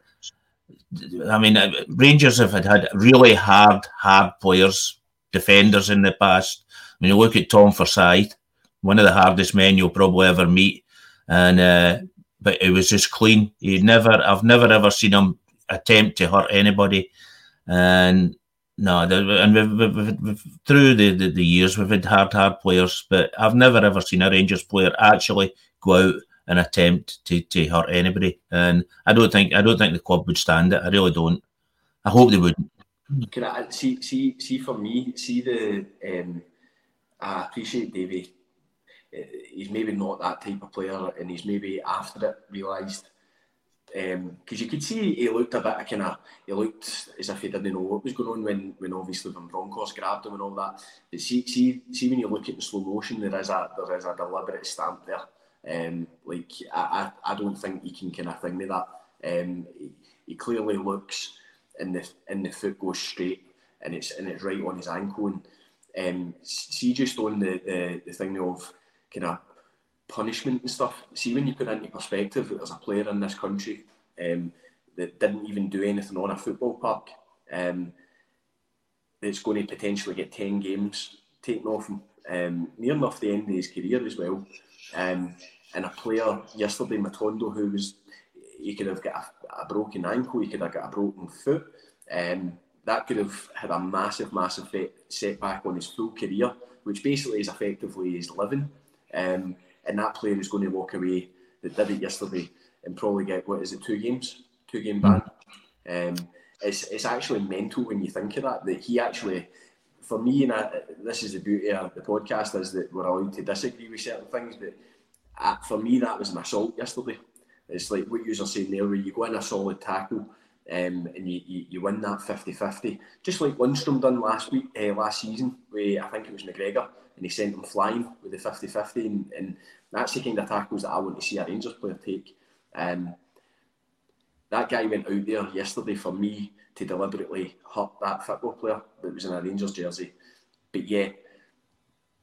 I mean, uh, Rangers have had, had really hard, hard players, defenders in the past. I mean, you look at Tom Forsyth one of the hardest men you'll probably ever meet. And uh, but it was just clean. He never, I've never ever seen him attempt to hurt anybody. And no, and we've, we've, we've, through the, the, the, years we've had hard, hard players, but I've never ever seen a Rangers player actually go out and attempt to, to hurt anybody. And I don't think I don't think the club would stand it. I really don't. I hope they wouldn't. Can I see see see for me see the um, I appreciate Davey he's maybe not that type of player, and he's maybe after it realised. Because um, you could see he looked a bit kind of, he looked as if he didn't know what was going on when, when obviously when Broncos grabbed him and all that. But see, see, see when you look at the slow motion, there is a there is a deliberate stamp there. Um, like I, I, I don't think you can kind of thing with that. Um, he, he clearly looks and the and the foot goes straight and it's and it's right on his ankle. And um, see just on the, the, the thing of kind of punishment and stuff. See when you put into perspective there's a player in this country um, that didn't even do anything on a football park. Um, that's going to potentially get 10 games taken off him, um, near enough the end of his career as well. Um, and a player yesterday, Matondo, who was, he could have got a, a broken ankle, he could have got a broken foot. Um, that could have had a massive, massive setback on his full career, which basically is effectively his living. Um, and that player is going to walk away that did it yesterday and probably get, what is it, two games? Two game ban. Um, it's, it's actually mental when you think of that, that he actually, for me, and I, this is the beauty of the podcast, is that we're allowed to disagree with certain things, but uh, for me, that was an assault yesterday. It's like what you are saying there, where you go in a solid tackle um, and you, you, you, win that 50-50. Just like Lundstram done last week, uh, last season, where I think it was McGregor, and he sent him flying with the 50-50, and, and that's the kind of tackles that I want to see a Rangers player take. Um, that guy went out there yesterday for me to deliberately hurt that football player that was in a Rangers jersey. But yet,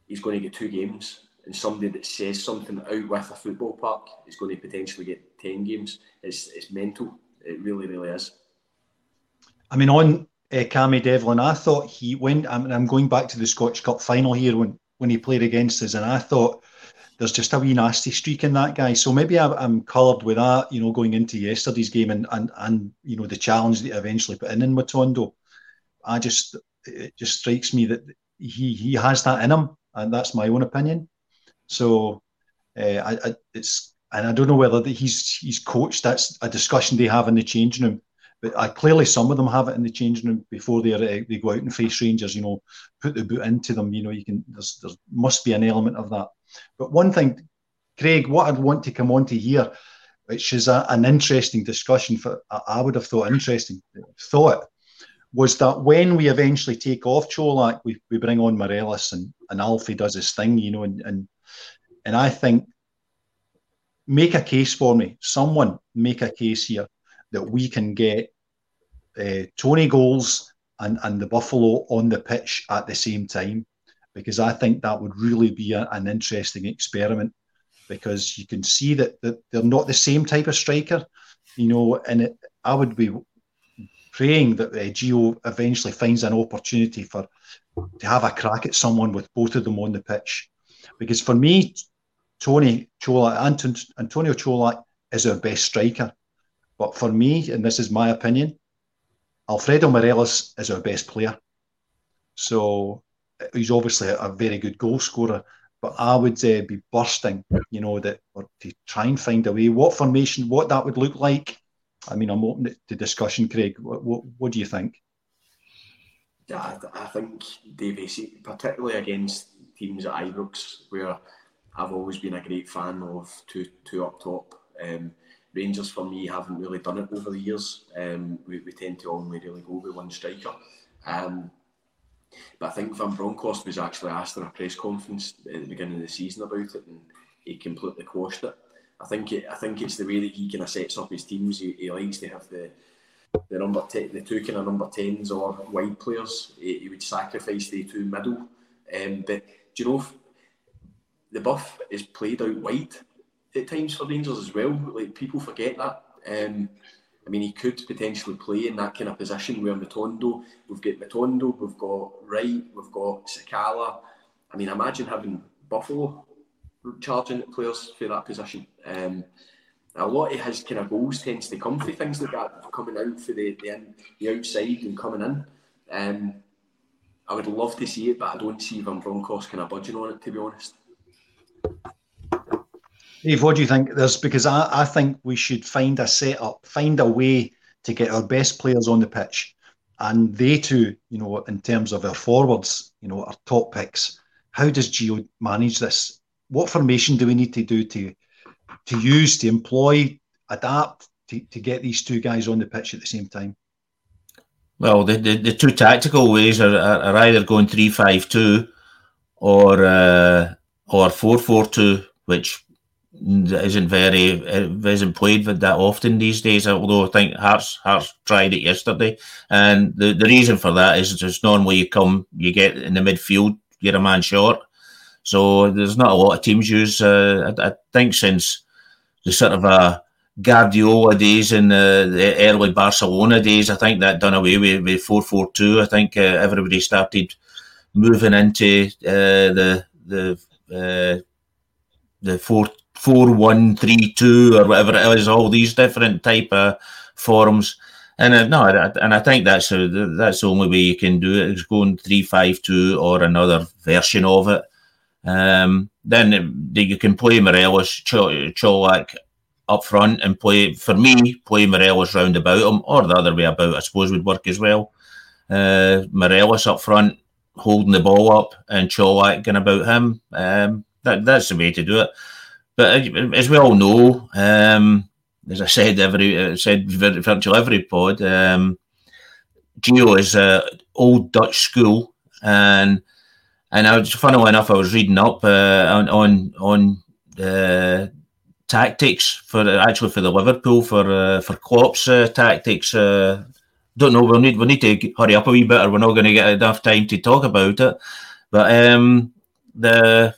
he's going to get two games, and somebody that says something out with a football park is going to potentially get 10 games. It's, it's mental. It really, really is. I mean, on uh, Cammy Devlin, I thought he went. I mean, I'm going back to the Scottish Cup final here when, when he played against us, and I thought there's just a wee nasty streak in that guy. So maybe I, am coloured with that, you know, going into yesterday's game and, and and you know the challenge that eventually put in in Matondo. I just it just strikes me that he he has that in him, and that's my own opinion. So uh, I, I, it's and I don't know whether he's he's coached. That's a discussion they have in the changing room. But I, clearly, some of them have it in the changing room before they uh, they go out and face Rangers. You know, put the boot into them. You know, you can. There's there must be an element of that. But one thing, Craig, what I'd want to come on to here, which is a, an interesting discussion for, I would have thought interesting thought, was that when we eventually take off Colak, we, we bring on Morelos and, and Alfie does his thing, you know, and, and and I think make a case for me, someone make a case here that we can get uh, Tony Goals and, and the Buffalo on the pitch at the same time because I think that would really be a, an interesting experiment because you can see that, that they're not the same type of striker, you know, and it, I would be praying that uh, Gio eventually finds an opportunity for to have a crack at someone with both of them on the pitch. Because for me, Tony Čolak, Antonio Čolak is our best striker. But for me, and this is my opinion, Alfredo Morelos is our best player. So he's obviously a, very good goal scorer, but I would uh, be bursting, you know, that to try and find a way. What formation, what that would look like. I mean, I'm open to discussion, Craig. What, what, what do you think? I, I think Davey, particularly against teams at Ibrox, where I've always been a great fan of two two up top. Um, Rangers for me haven't really done it over the years. Um, we, we tend to only really go with one striker. Um, but I think Van Bronckhorst was actually asked in a press conference at the beginning of the season about it, and he completely quashed it. I think it, I think it's the way that he kind of sets up his teams. He, he likes to have the the number ten, the two kind of number tens or wide players. He, he would sacrifice the two middle. Um, but do you know the buff is played out wide at times for Rangers as well? Like people forget that. Um, I mean, he could potentially play in that kind of position where Matondo, we've got Matondo, we've got Wright, we've got Sakala. I mean, imagine having Buffalo charging at players for that position. Um, a lot of his kind of goals tends to come for things like that, coming out for the the, the outside and coming in. Um, I would love to see it, but I don't see Van Bronckhorst kind of budging on it, to be honest. Dave, what do you think? There's because I, I think we should find a setup, find a way to get our best players on the pitch, and they too, you know, in terms of our forwards, you know, our top picks. How does Gio manage this? What formation do we need to do to to use to employ, adapt to, to get these two guys on the pitch at the same time? Well, the, the, the two tactical ways are, are, either going three five two or uh, or four four two, which isn't very isn't played that often these days. Although I think Hearts Hearts tried it yesterday, and the, the reason for that is just normally you come you get in the midfield you're a man short, so there's not a lot of teams use. Uh, I, I, think since the sort of uh, Guardiola days and the, the, early Barcelona days, I think that done away with, with four four two. I think uh, everybody started moving into uh, the the uh, the four four one three two or whatever it is. All these different type of forms. And uh, no, and I think that's a, that's the only way you can do it is going three five two or another version of it. Um, then you can play Morelos, Colak up front and play for me play Morelos round about him or the other way about I suppose would work as well. Uh, Morelos up front holding the ball up and Colak going about him. Um, that that's the way to do it. But as we all know, um, as I said every uh, said virtually every pod, um, Gio is a old Dutch school, and and I was funnily enough, I was reading up uh, on on on uh, tactics for actually for the Liverpool for uh, for Klopp's uh, tactics. Don't know. We'll need we need to hurry up a wee bit, or we're not going to get enough time to talk about it. But um, the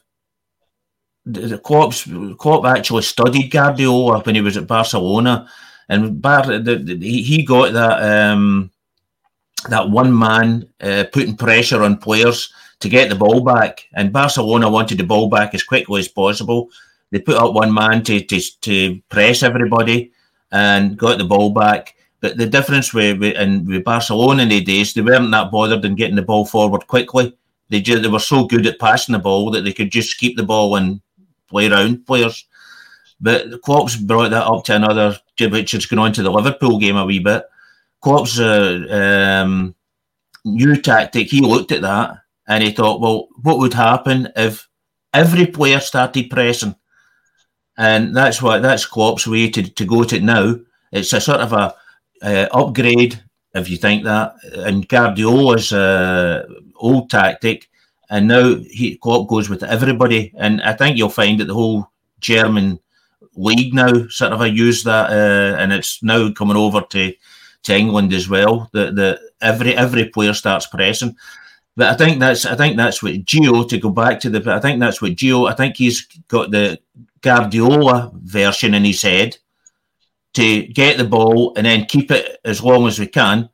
the Klopp's, Klopp actually studied Guardiola when he was at Barcelona, and Bar, the, the, he got that um, that one man uh, putting pressure on players to get the ball back, and Barcelona wanted the ball back as quickly as possible. They put up one man to to, to press everybody and got the ball back. But the difference with, with, in, with Barcelona in the days, they weren't that bothered in getting the ball forward quickly. They just, they were so good at passing the ball that they could just keep the ball and play around players. But Klopp's brought that up to another, which is going on to the Liverpool game a wee bit. Klopp's uh, um, new tactic, he looked at that and he thought, well, what would happen if every player started pressing? And that's what that's Klopp's way to, to go to it now. It's a sort of a uh, upgrade, if you think that. And Guardiola's uh, old tactic and now he Klopp goes with everybody, and I think you'll find that the whole German league now sort of I use that, uh, and it's now coming over to to England as well. That the every every player starts pressing. But I think that's I think that's what Gio to go back to the I think that's what Gio I think he's got the Guardiola version in his head to get the ball and then keep it as long as we can.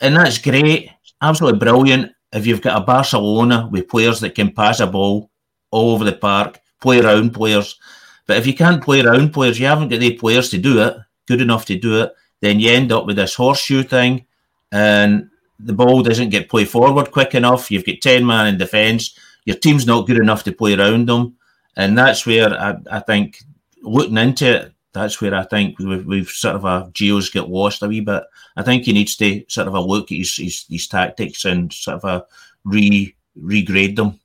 And that's great, absolutely brilliant if you've got a Barcelona with players that can pass a ball all over the park, play around players. But if you can't play around players, you haven't got the players to do it, good enough to do it, then you end up with this horseshoe thing and the ball doesn't get played forward quick enough. You've got 10 man in defence. Your team's not good enough to play around them. And that's where I, I think looking into it, that's where I think we've, we've sort of a Gio's get lost a wee bit. I think he needs to sort of a look at his, his, his tactics and sort of a re regrade them.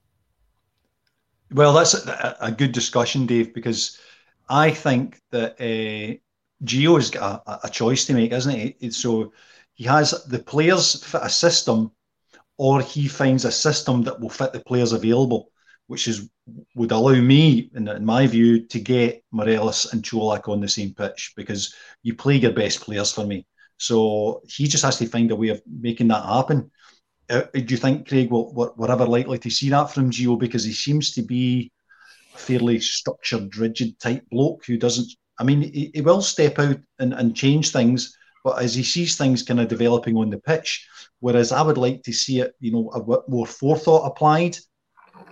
Well, that's a, a, good discussion, Dave, because I think that uh, Gio has got a, a, choice to make, isn't he? So he has the players fit a system, or he finds a system that will fit the players available which is would allow me, in, in, my view, to get Morelos and Colak on the same pitch because you play your best players for me. So he just has to find a way of making that happen. Uh, do you think Craig will we're ever likely to see that from Gio because he seems to be a fairly structured, rigid type bloke who doesn't. I mean, he, he will step out and, and change things, but as he sees things kind of developing on the pitch, whereas I would like to see it, you know, a bit more forethought applied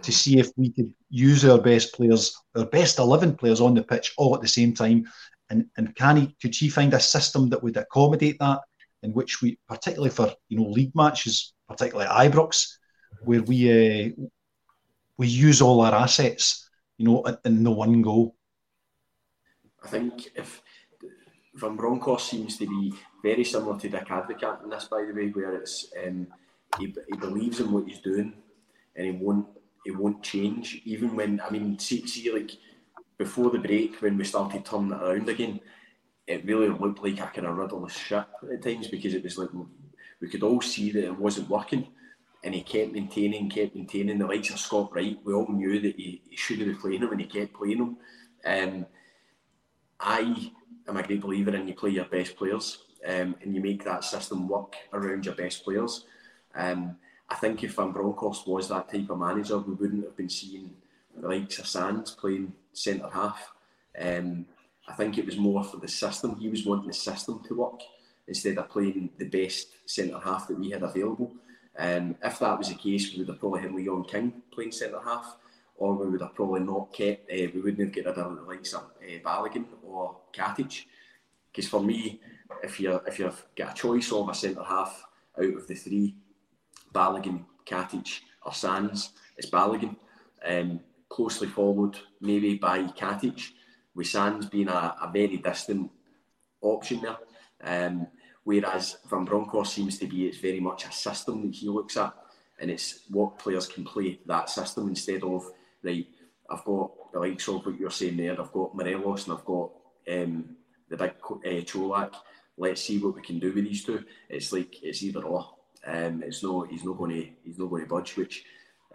to see if we could use our best players, our best 11 players on the pitch all at the same time. And, and can he, could he find a system that would accommodate that in which we, particularly for, you know, league matches, particularly Ibrox, where we, uh, we use all our assets, you know, in the one go. I think if Van Bronckhorst seems to be very similar to Dick Advocaat in this, by the way, where it's um, he, he believes in what he's doing and he won't it won't change. Even when I mean, see, see, like before the break when we started turning it around again, it really looked like a kind of rudderless ship at times because it was like we could all see that it wasn't working. And he kept maintaining, kept maintaining. The likes of Scott Wright, we all knew that he, he shouldn't be playing him, and he kept playing him. Um, I am a great believer in you play your best players um, and you make that system work around your best players. Um, I think if Van Bronckhorst was that type of manager, we wouldn't have been seeing the likes of Sands playing centre half. Um, I think it was more for the system. He was wanting the system to work instead of playing the best centre half that we had available. Um, if that was the case, we would have probably had Leon King playing centre half, or we would have probably not kept, uh, we wouldn't have got rid of the likes of uh, Balogun or Katic. Because for me, if you if you've got a choice of a centre half out of the three, Balogun, Katic, or Sands, it's Balogun. Um, closely followed maybe by Katic, with Sands being a, a very distant option there. Um, whereas Van Bronckhorst seems to be, it's very much a system that he looks at, and it's what players can play that system instead of, right, I've got the likes of what you're saying there, I've got Morelos and I've got um, the big uh, Čolak. Let's see what we can do with these two. It's like it's either or. Um, it's no, he's not going to, he's not going to budge. Which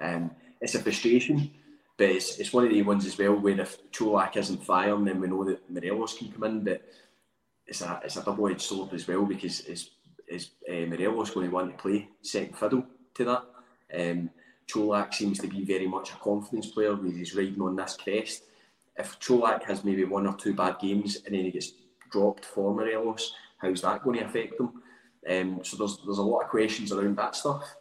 um, it's a frustration, but it's, it's one of the ones as well where if Čolak isn't firing, then we know that Morelos can come in. But it's a it's a double edged sword as well because is is uh, Morelos going to want to play second fiddle to that? Um, Čolak seems to be very much a confidence player where he's riding on this crest. If Čolak has maybe one or two bad games and then he gets dropped for Morelos, how's that going to affect them? Um, so there's there's a lot of questions around that stuff.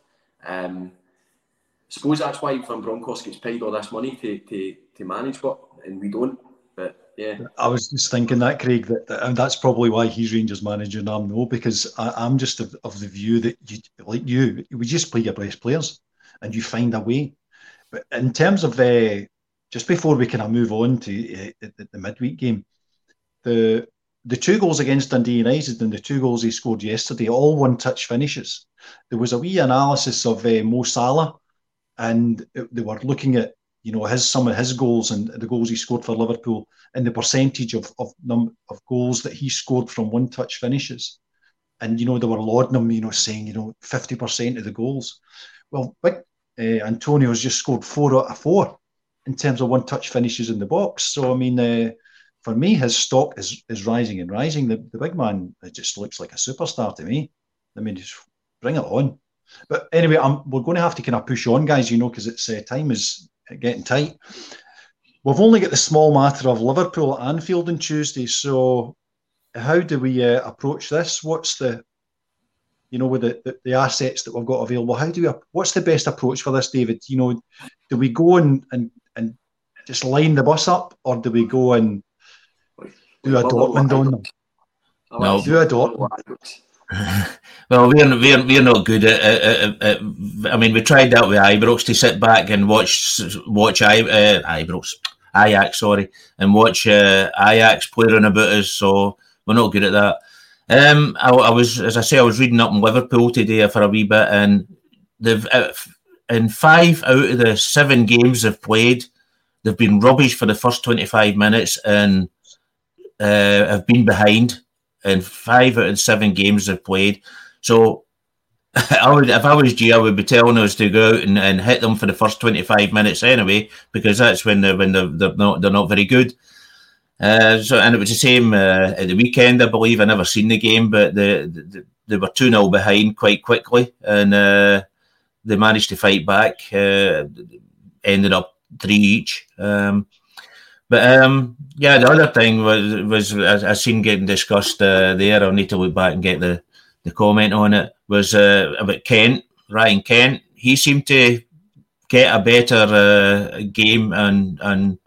Um, I suppose that's why Van Bronckhorst gets paid all this money to, to, to manage, but and we don't. But yeah, I was just thinking that Craig that, that and that's probably why he's Rangers manager and I'm no because I, am just of, of, the view that you like you we just play your best players and you find a way. But in terms of uh, just before we kind of move on to uh, the, the midweek game, the the two goals against Dundee United and the two goals he scored yesterday, all one touch finishes. There was a wee analysis of uh, Mo Salah, and they were looking at you know his some of his goals and the goals he scored for Liverpool and the percentage of of num- of goals that he scored from one touch finishes. And you know they were lauding him, you know, saying you know fifty percent of the goals. Well, big uh, Antonio's just scored four out of four in terms of one touch finishes in the box. So I mean. Uh, for me, his stock is is rising and rising. The, the big man it just looks like a superstar to me. I mean, just bring it on. But anyway, I'm, we're going to have to kind of push on, guys. You know, because it's uh, time is getting tight. We've only got the small matter of Liverpool at Anfield on Tuesday. So, how do we uh, approach this? What's the, you know, with the, the, the, assets that we've got available? How do we? What's the best approach for this, David? You know, do we go and and and just line the bus up, or do we go and do a Dortmund on them. No, do a Dortmund. well, we're, we're, we're not good at, at, at, I mean, we tried that with Ibrox to sit back and watch watch I, uh, Ibrox, Ajax, sorry, and watch uh, Ajax play around about us. So we're not good at that. Um, I, I, was, as I say, I was reading up in Liverpool today for a wee bit, and they've uh, in five out of the seven games they've played, they've been rubbish for the first twenty five minutes and uh, have been behind in five out of seven games they've played. So I would, if I was G, I would be telling us to go out and, and hit them for the first twenty five minutes anyway, because that's when they're when they're, they're not they're not very good. Uh, so and it was the same uh, at the weekend, I believe. I never seen the game, but the, the they were two 0 behind quite quickly, and uh, they managed to fight back. Uh, ended up three each. Um, but um, yeah, the other thing was was I, I seen getting discussed uh, there. I'll need to look back and get the, the comment on it. Was uh, about Kent, Ryan Kent. He seemed to get a better uh, game on on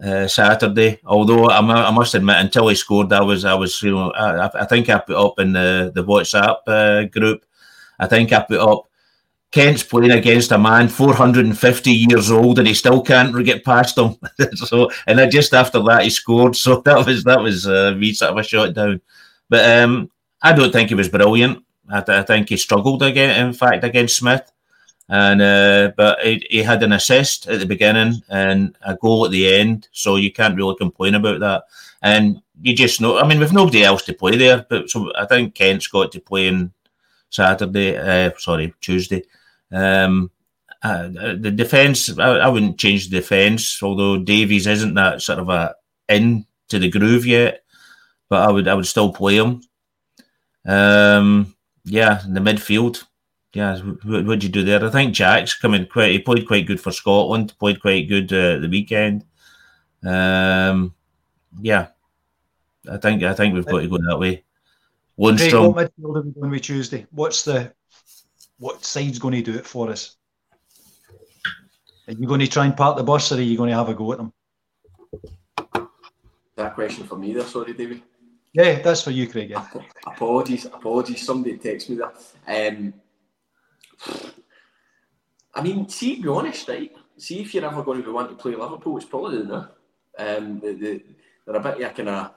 uh, Saturday. Although I, I, must admit, until he scored, I was I was you know I, I think I put up in the the WhatsApp uh, group. I think I put up Kent's playing against a man 450 years old and he still can't get past him. so, and then just after that he scored. So that was that was uh, me sort of a shot down. But um, I don't think he was brilliant. I, I, think he struggled again. In fact, against Smith, and uh, but he, he, had an assist at the beginning and a goal at the end. So you can't really complain about that. And you just know. I mean, with nobody else to play there, but so I think Kent's got to play in Saturday. Uh, sorry, Tuesday. Um, uh, the defence, I, I, wouldn't change the defence, although Davies isn't that sort of a in to the groove yet, but I would I would still play him. Um, yeah, in the midfield. Yeah, what would you do there? I think Jack's coming quite. He played quite good for Scotland. Played quite good uh, the weekend. Um, yeah, I think I think we've got to go that way. Lundstram. Craig, what midfield are we going with Tuesday? What's the what side's going to do it for us? Are you going to try and park the bus, or are you going to have a go at them? That question for me there, sorry, David. Yeah, that's for you, Craig. Yeah. Apologies, apologies. Somebody text me there. Um, I mean, see, to be honest, right? See if you're ever going to be wanting to play Liverpool, it's probably the um, the, the, they're a bit of a kind of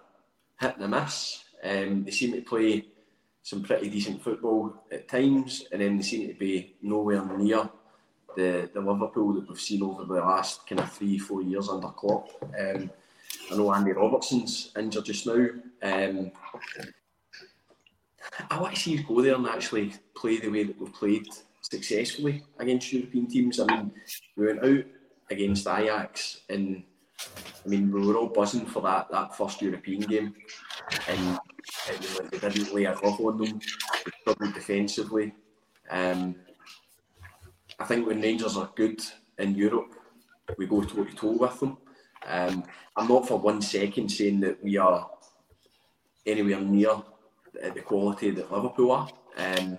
hit and a miss. Um, they seem to play some pretty decent football at times, and then they seem to be nowhere near the, the Liverpool that we've seen over the last kind of three, four years under Klopp. Um, I know Andy Robertson's injured just now. Um, I want to see us go there and actually play the way that we've played successfully against European teams. I mean, we went out against Ajax and I mean, we were all buzzing for that, that first European game, and was like they didn't lay a glove on them. Struggled defensively. Um, I think when Rangers are good in Europe, we go toe to toe with them. Um, I'm not for one second saying that we are anywhere near the quality that Liverpool are. Um,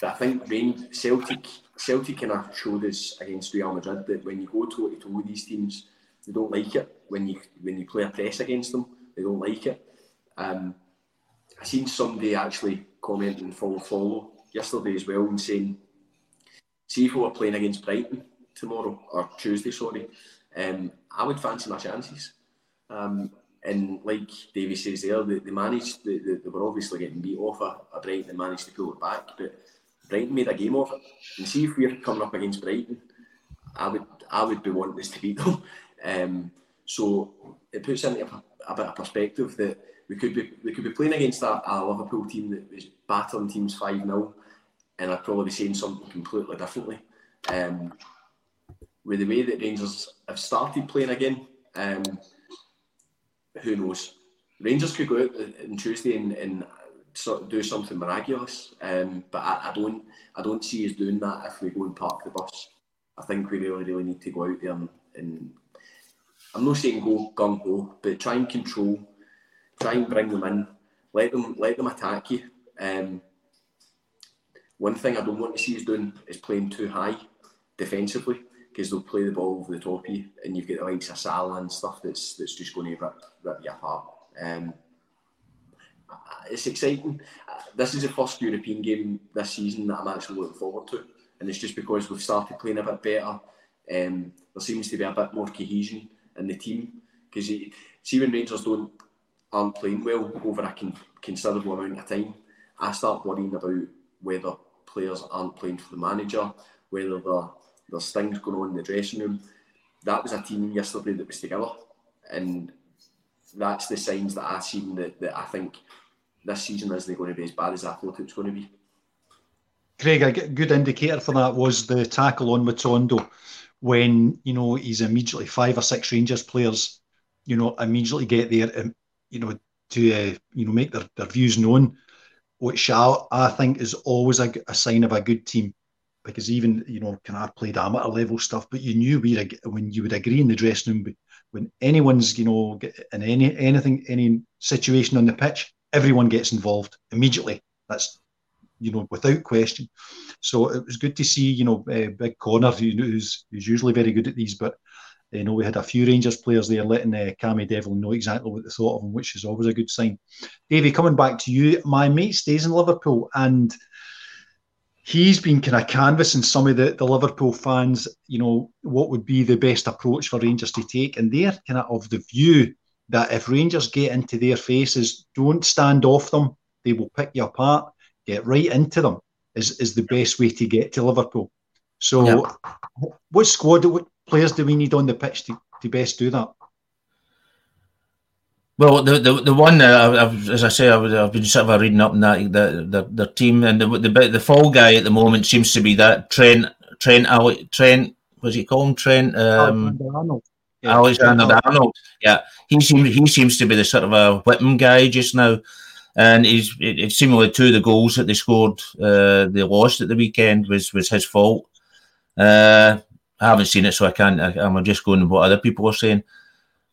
but I think Celtic Celtic kind of showed us against Real Madrid that when you go toe to toe with these teams, they don't like it when you when you play a press against them. They don't like it. Um, I seen somebody actually commenting follow follow yesterday as well and saying, see if we were playing against Brighton tomorrow or Tuesday, sorry, um, I would fancy my chances. Um, and like Davey says there, they, they managed, they, they, they, were obviously getting beat off a, a Brighton and managed to pull it back, but Brighton made a game of it. And see if we're coming up against Brighton, I would I would be wanting us to beat them. Um, so it puts into a, a, bit of perspective that we could be we could be playing against a, a Liverpool team that was battering teams five 0 and I'd probably be saying something completely differently. Um, with the way that Rangers have started playing again, um, who knows? Rangers could go out on Tuesday and, and do something miraculous, um, but I, I, don't I don't see us doing that if we go and park the bus. I think we really really need to go out there and, and I'm not saying go gung ho, but try and control, try and bring them in, let them let them attack you. Um, one thing I don't want to see is doing is playing too high defensively because they'll play the ball over the top of you, and you've got the likes of Salah and stuff that's that's just going to rip, rip you apart. Um, it's exciting. This is the first European game this season that I'm actually looking forward to, and it's just because we've started playing a bit better. Um, there seems to be a bit more cohesion in the team because see when Rangers don't aren't playing well over a con- considerable amount of time, I start worrying about whether players aren't playing for the manager, whether there, there's things going on in the dressing room. That was a team yesterday that was together, and that's the signs that I've seen that, that I think this season isn't going to be as bad as I thought it was going to be. Craig, a good indicator for that was the tackle on Matondo when you know he's immediately five or six Rangers players, you know, immediately get there, and you know, to uh, you know make their, their views known, which I, I think is always a, a sign of a good team, because even you know, can I played amateur level stuff, but you knew we when you would agree in the dressing room when anyone's you know in any anything any situation on the pitch, everyone gets involved immediately. That's you know without question. So it was good to see, you know, uh, Big Connor, you know, who's, who's usually very good at these, but you know, we had a few Rangers players there letting uh, Cammy Devlin know exactly what they thought of him, which is always a good sign. Davey, coming back to you, my mate stays in Liverpool and he's been kind of canvassing some of the, the Liverpool fans, you know, what would be the best approach for Rangers to take. And they're kind of of the view that if Rangers get into their faces, don't stand off them, they will pick you apart, get right into them is, is the best way to get to Liverpool. So, yeah. what squad, what players do we need on the pitch to, to best do that? Well, the the, the one uh, I've, as I say, I've, I've been sort of reading up on that the the, the team and the, the the fall guy at the moment seems to be that Trent Trent Trent. What's he called? Trent. Um, Yeah, Alexander Arnold. Yeah, he seems he seems to be the sort of a whipping guy just now, and he's it, it's similar to the goals that they scored. Uh, they lost at the weekend was was his fault. Uh, I haven't seen it, so I can't. I, am just going to what other people are saying.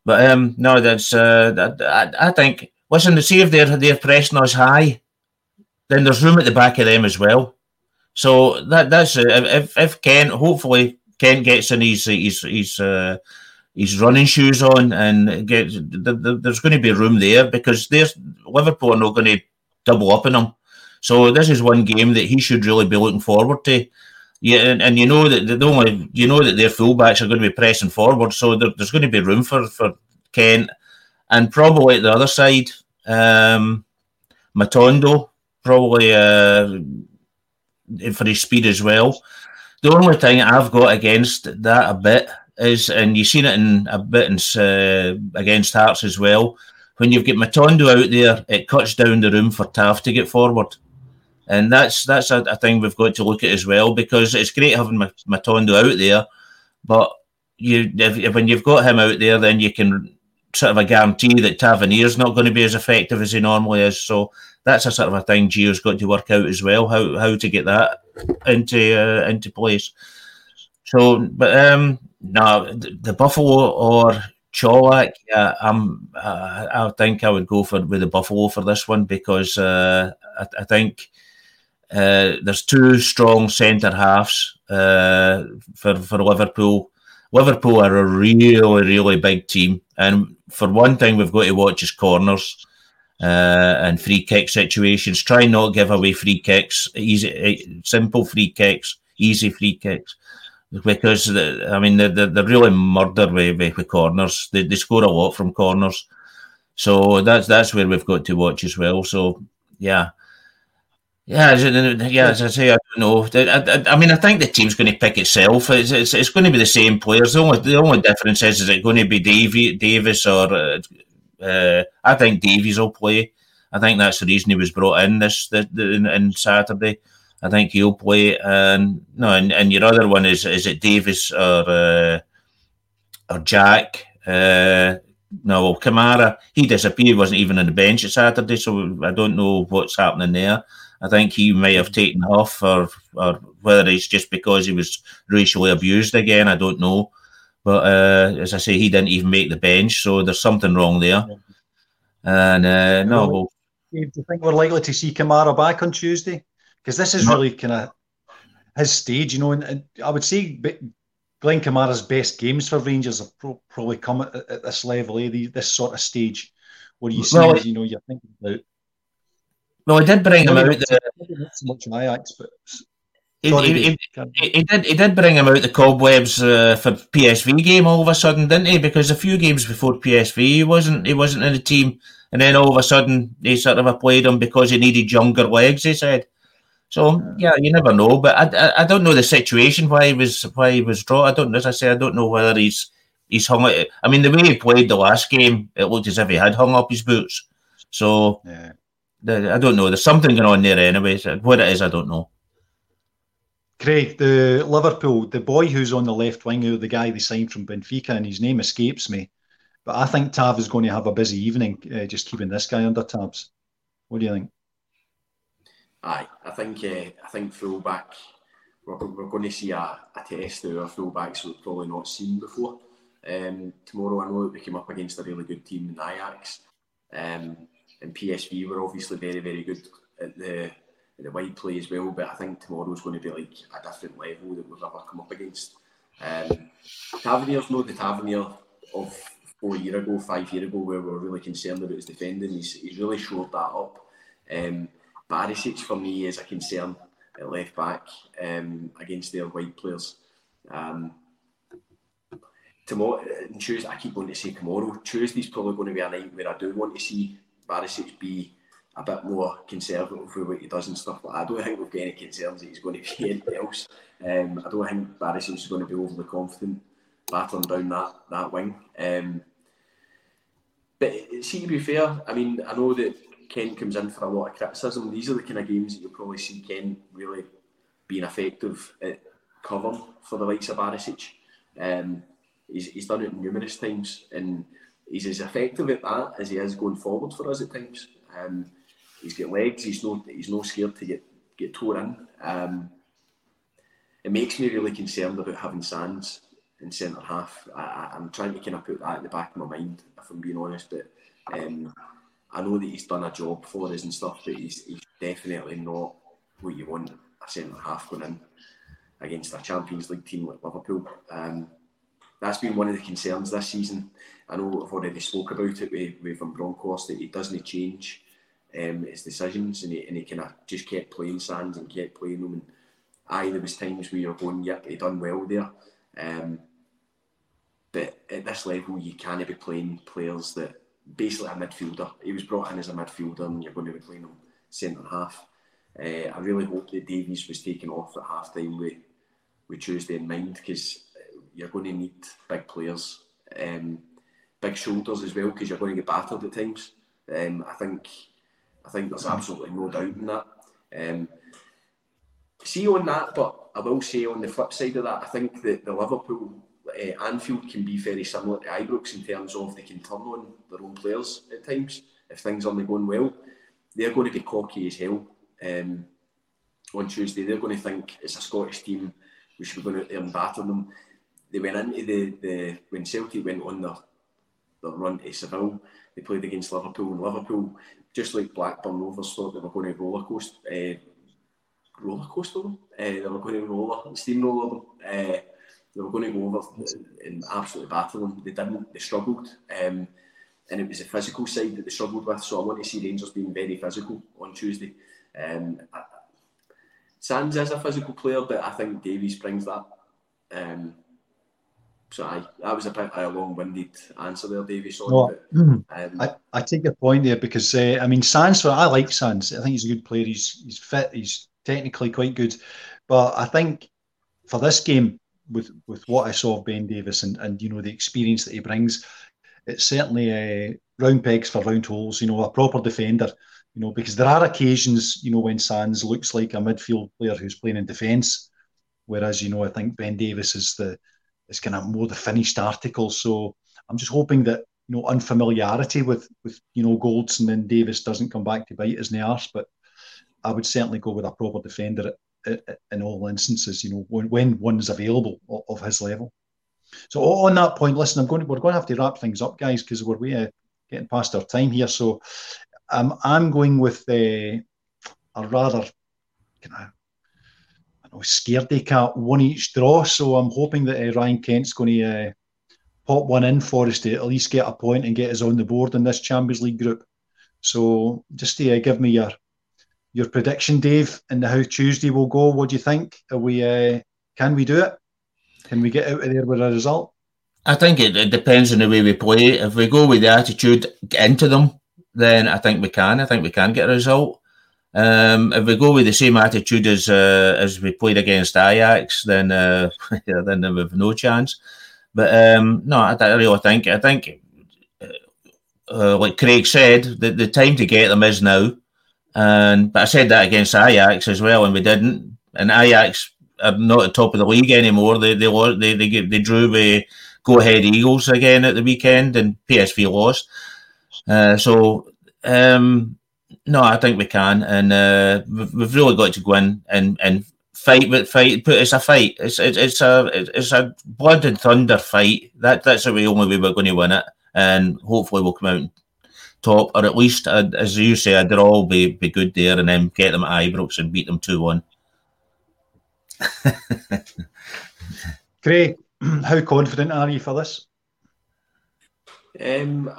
But um, no, that's uh, I, I think. Listen, to see if they're they're pressing us high, then there's room at the back of them as well. So that that's if if Ken hopefully Ken gets in his his his uh, his running shoes on and there's going to be room there because there's Liverpool are not going to double up on him. So this is one game that he should really be looking forward to. Yeah, and, and you know that the only you know that their fullbacks are going to be pressing forward, so there, there's going to be room for for Kent, and probably at the other side, um, Matondo probably uh, for his speed as well. The only thing I've got against that a bit is, and you've seen it in a bit in, uh, against Hearts as well. When you've got Matondo out there, it cuts down the room for Tav to get forward, and that's that's a, a thing we've got to look at as well because it's great having Matondo out there, but you if, when you've got him out there, then you can sort of a guarantee that Tavernier's not going to be as effective as he normally is. So that's a sort of a thing Gio's got to work out as well, how how to get that into uh, into place. So, but um, no, the, the Buffalo or yeah, I'm. Uh, I think I would go for with the Buffalo for this one because uh, I, I, think uh, there's two strong centre halves uh, for for Liverpool. Liverpool are a really really big team, and for one thing, we've got to watch his corners uh, and free kick situations. Try not give away free kicks, easy, eh, simple free kicks, easy free kicks. Because the, I mean they're, they're really murder with, with corners. They, they score a lot from corners, so that's that's where we've got to watch as well. So yeah, yeah, yeah. As I say, I don't know. I, I, I, mean, I think the team's going to pick itself. It's, it's, it's going to be the same players. The only the only difference is is it going to be Davy, Davis or uh, uh, I think Davies will play. I think that's the reason he was brought in this the, the, in, in, Saturday. I think he'll play. And no, and, and your other one is is it Davis or uh, or Jack? Uh, no, well, Kamara he disappeared. wasn't even on the bench at Saturday, so I don't know what's happening there. I think he may have taken off, or or whether it's just because he was racially abused again. I don't know. But uh, as I say, he didn't even make the bench, so there's something wrong there. And uh, no, well, do you think we're likely to see Kamara back on Tuesday? Because this is really kind of his stage, you know. And, and, I would say Glenn Kamara's best games for Rangers have pro- probably come at, at, this level, eh? this sort of stage where you see, well, you know, you're thinking about. Well, I did bring him out. The, not so much Ajax, but he, did. He did bring him out the cobwebs uh, for PSV game all of a sudden, didn't he? Because a few games before PSV, he wasn't. He wasn't in the team, and then all of a sudden, he sort of played him because he needed younger legs. He said. So yeah, you never know. But I, I, I don't know the situation why he was why he was drawn. I don't. As I say, I don't know whether he's he's hung. It. I mean, the way he played the last game, it looked as if he had hung up his boots. So yeah. the, I don't know. There's something going on there anyway. What it is, I don't know. Craig, the Liverpool, the boy who's on the left wing, who the guy they signed from Benfica, and his name escapes me. But I think Tav is going to have a busy evening uh, just keeping this guy under tabs. What do you think? Aye, I think uh, I think fullback. We're, we're going to see a, a test of our fullbacks we've probably not seen before. Um, tomorrow, I know that we came up against a really good team in Ajax, um, and PSV were obviously very very good at the the wide play as well. But I think tomorrow's going to be like a different level that we've ever come up against. Um, Tavernier's not the Tavernier of four year ago, five year ago, where we were really concerned about his defending. He's, he's really showed that up. Um, Barisic for me is a concern at left back um, against their wide players. Um, tomorrow, Tuesday, I keep going to say tomorrow. Tuesday's probably going to be a night where I do want to see Barisic be a bit more conservative with what he does and stuff that. I don't think we've got any concerns that he's going to be anything else. Um, I don't think Barisic is going to be overly confident battling down that, that wing. Um, but see, to be fair, I mean, I know that Ken comes in for a lot of criticism. These are the kind of games that you'll probably see Ken really being effective at covering for the likes of Barisic. Um, he's, he's done it numerous times, and he's as effective at that as he is going forward for us at times. Um, he's got legs. He's no he's no scared to get get tore in. Um, it makes me really concerned about having Sands in centre half. I, am trying to kind of put that in the back of my mind, if I'm being honest. But um, I know that he's done a job for us and stuff, but he's, he's definitely not what you want a centre half going in against a Champions League team like Liverpool. Um, that's been one of the concerns this season. I know I've already spoke about it with, with Van Bronckhorst that he doesn't change um, his decisions and he, and he kind of just kept playing Sands and kept playing them. And aye, there was times where you're going, yep, he done well there. Um, but at this level, you can't be playing players that basically a midfielder. He was brought in as a midfielder, and you're going to be playing him centre half. Uh, I really hope that Davies was taken off at half time with, with Tuesday in mind because you're going to need big players, um, big shoulders as well because you're going to get battered at times. Um, I think I think there's absolutely no doubt in that. Um, see on that, but I will say on the flip side of that, I think that the Liverpool uh, Anfield can be very similar to Ibrox in terms of they can turn on their own players at times if things aren't going well. They're going to be cocky as hell um, on Tuesday. They're going to think it's a Scottish team. We should be going out there and batter them. They went into the, the when Celtic went on their their run to Seville. They played against Liverpool, and Liverpool, just like Blackburn Rovers, thought they were going to roller coaster, uh, roller coaster them. Uh, they were going to roller steamroller them. Uh, they were going to go over and absolutely battle them. They didn't. They struggled. Um, and it was the physical side that they struggled with. So I want to see Rangers being very physical on Tuesday. Um, I, Sands is a physical player, but I think Davies brings that. Um, so I, that was a bit a long-winded answer there, Davies. Sorry, no, but, um, I, I take your point there because uh, I mean Sands. I like Sands. I think he's a good player. He's he's fit. He's technically quite good, but I think for this game, with with what I saw of Ben Davies and and you know the experience that he brings, it's certainly a uh, round pegs for round holes. You know, a proper defender. You know, because there are occasions, you know, when Sands looks like a midfield player who's playing in defence, whereas you know I think Ben Davies is the is kind of more the finished article. So I'm just hoping that you know unfamiliarity with with you know Goldson and Davies doesn't come back to bite us in the arse. But I would certainly go with a proper defender at in all instances, you know, when, when one's available of, his level. So on that point, listen, I'm going to, we're going to have to wrap things up, guys, because we're way, uh, getting past our time here. So um, I'm going with uh, a rather kind of I know scaredy cat one each draw. So I'm hoping that uh, Ryan Kent's going to uh, pop one in for us to at least get a point and get us on the board in this Champions League group. So just to uh, give me your your prediction, Dave, and how Tuesday will go. What do you think? Are we uh, can we do it? Can we get out of there with a result? I think it, it depends on the way we play. If we go with the attitude get into them, then I think we can. I think we can get a result. Um, if we go with the same attitude as uh, as we played against Ajax, then uh, then we've no chance. But um, no, I, I really think I think uh, like Craig said, the, the time to get them is now. And but I said that against Ajax as well, and we didn't. And Ajax are not at top of the league anymore. They they they they, they drew with Go Ahead Eagles again at the weekend, and PSV lost. Uh, so um, no, I think we can, and uh, we've, really got to go in and and fight, but fight. But it's a fight. It's it's, it's a it's a blood and thunder fight. That that's the only way we're going to win it, and hopefully we'll come out top, or at least, uh, as you say, a draw will be, be good there, and then get them at Ibrox and beat them 2 1. Craig, how confident are you for this? Um,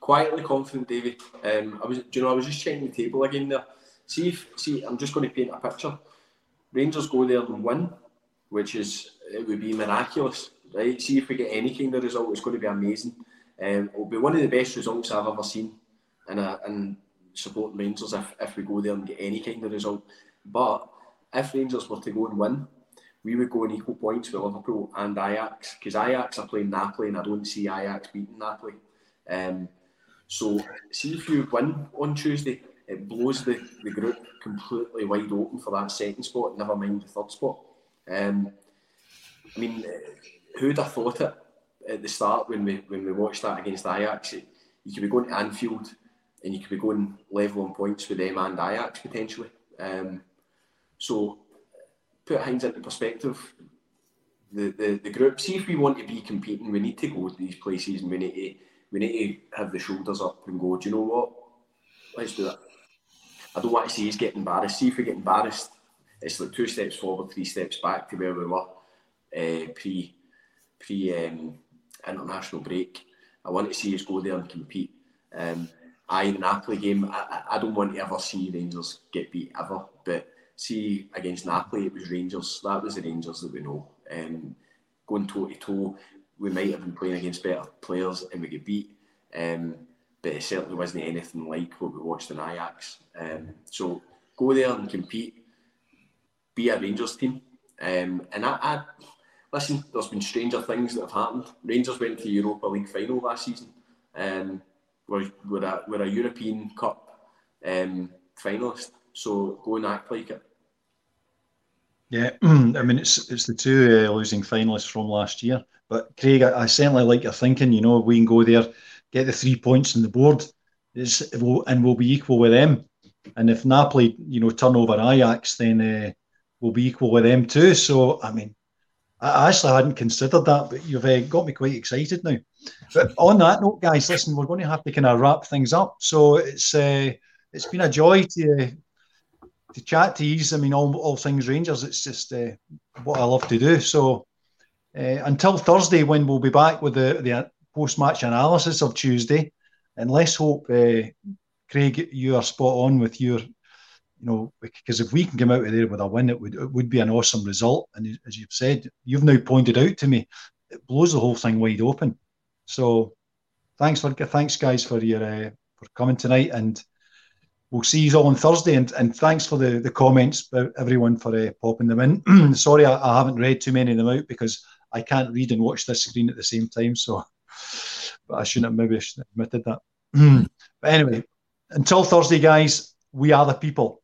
quietly confident, David. Um, I was, do you know, I was just checking the table again there. See if, see, I'm just going to paint a picture. Rangers go there and win, which is it would be miraculous, right? See if we get any kind of result, it's going to be amazing. Um, it'll be one of the best results I've ever seen in, a, in supporting Rangers if, if we go there and get any kind of result. But if Rangers were to go and win, we would go in equal points with Liverpool and Ajax because Ajax are playing Napoli and I don't see Ajax beating Napoli. Um, so, see if you win on Tuesday, it blows the, the group completely wide open for that second spot, never mind the third spot. Um, I mean, who'd have thought it? At the start when we when we watched that against Ajax, you could be going to Anfield and you could be going level on points with them and Ajax potentially. Um, so put things into perspective. The, the the group. See if we want to be competing, we need to go to these places and we need to we need to have the shoulders up and go. Do you know what? Let's do that. I don't want to see he's getting embarrassed. See if we get embarrassed, it's like two steps forward, three steps back to where we were uh, pre pre um, international break. I want to see us go there and compete. Um, I in the Napoli game. I, I don't want to ever see Rangers get beat ever, but see against Napoli, it was Rangers. That was the Rangers that we know. Um, going toe to toe, we might have been playing against better players and we get beat. Um, but it certainly wasn't anything like what we watched in Ajax. Um, so go there and compete, be a Rangers team. Um, and I, I, listen, there's been stranger things that have happened. Rangers went to the Europa League final last season. Um, we're, we're, a, we're a European Cup um, finalist. So go and act like it. Yeah, I mean it's it's the two uh, losing finalists from last year. But Craig, I, I, certainly like your thinking. You know, we can go there, get the three points on the board, is and we'll be equal with them. And if Napoli, you know, turn over Ajax, then uh, we'll be equal with them too. So I mean, I actually hadn't considered that, but you've uh, got me quite excited now. But on that note, guys, listen, we're going to have to kind of wrap things up. So it's uh, it's been a joy to to chat to you. I mean, all, all things Rangers. It's just uh, what I love to do. So uh, until Thursday, when we'll be back with the, the post match analysis of Tuesday, and let's hope, uh, Craig, you are spot on with your, you know, because if we can come out of there with a win, it would it would be an awesome result. And as you've said, you've now pointed out to me, it blows the whole thing wide open. So, thanks for thanks guys for your uh, for coming tonight and we'll see you all on Thursday. And, and thanks for the, the comments, everyone, for uh, popping them in. Sorry, I, I, haven't read too many of them out because I can't read and watch this screen at the same time. So, but I shouldn't have maybe shouldn't have admitted that. but anyway, until Thursday, guys, we are the people.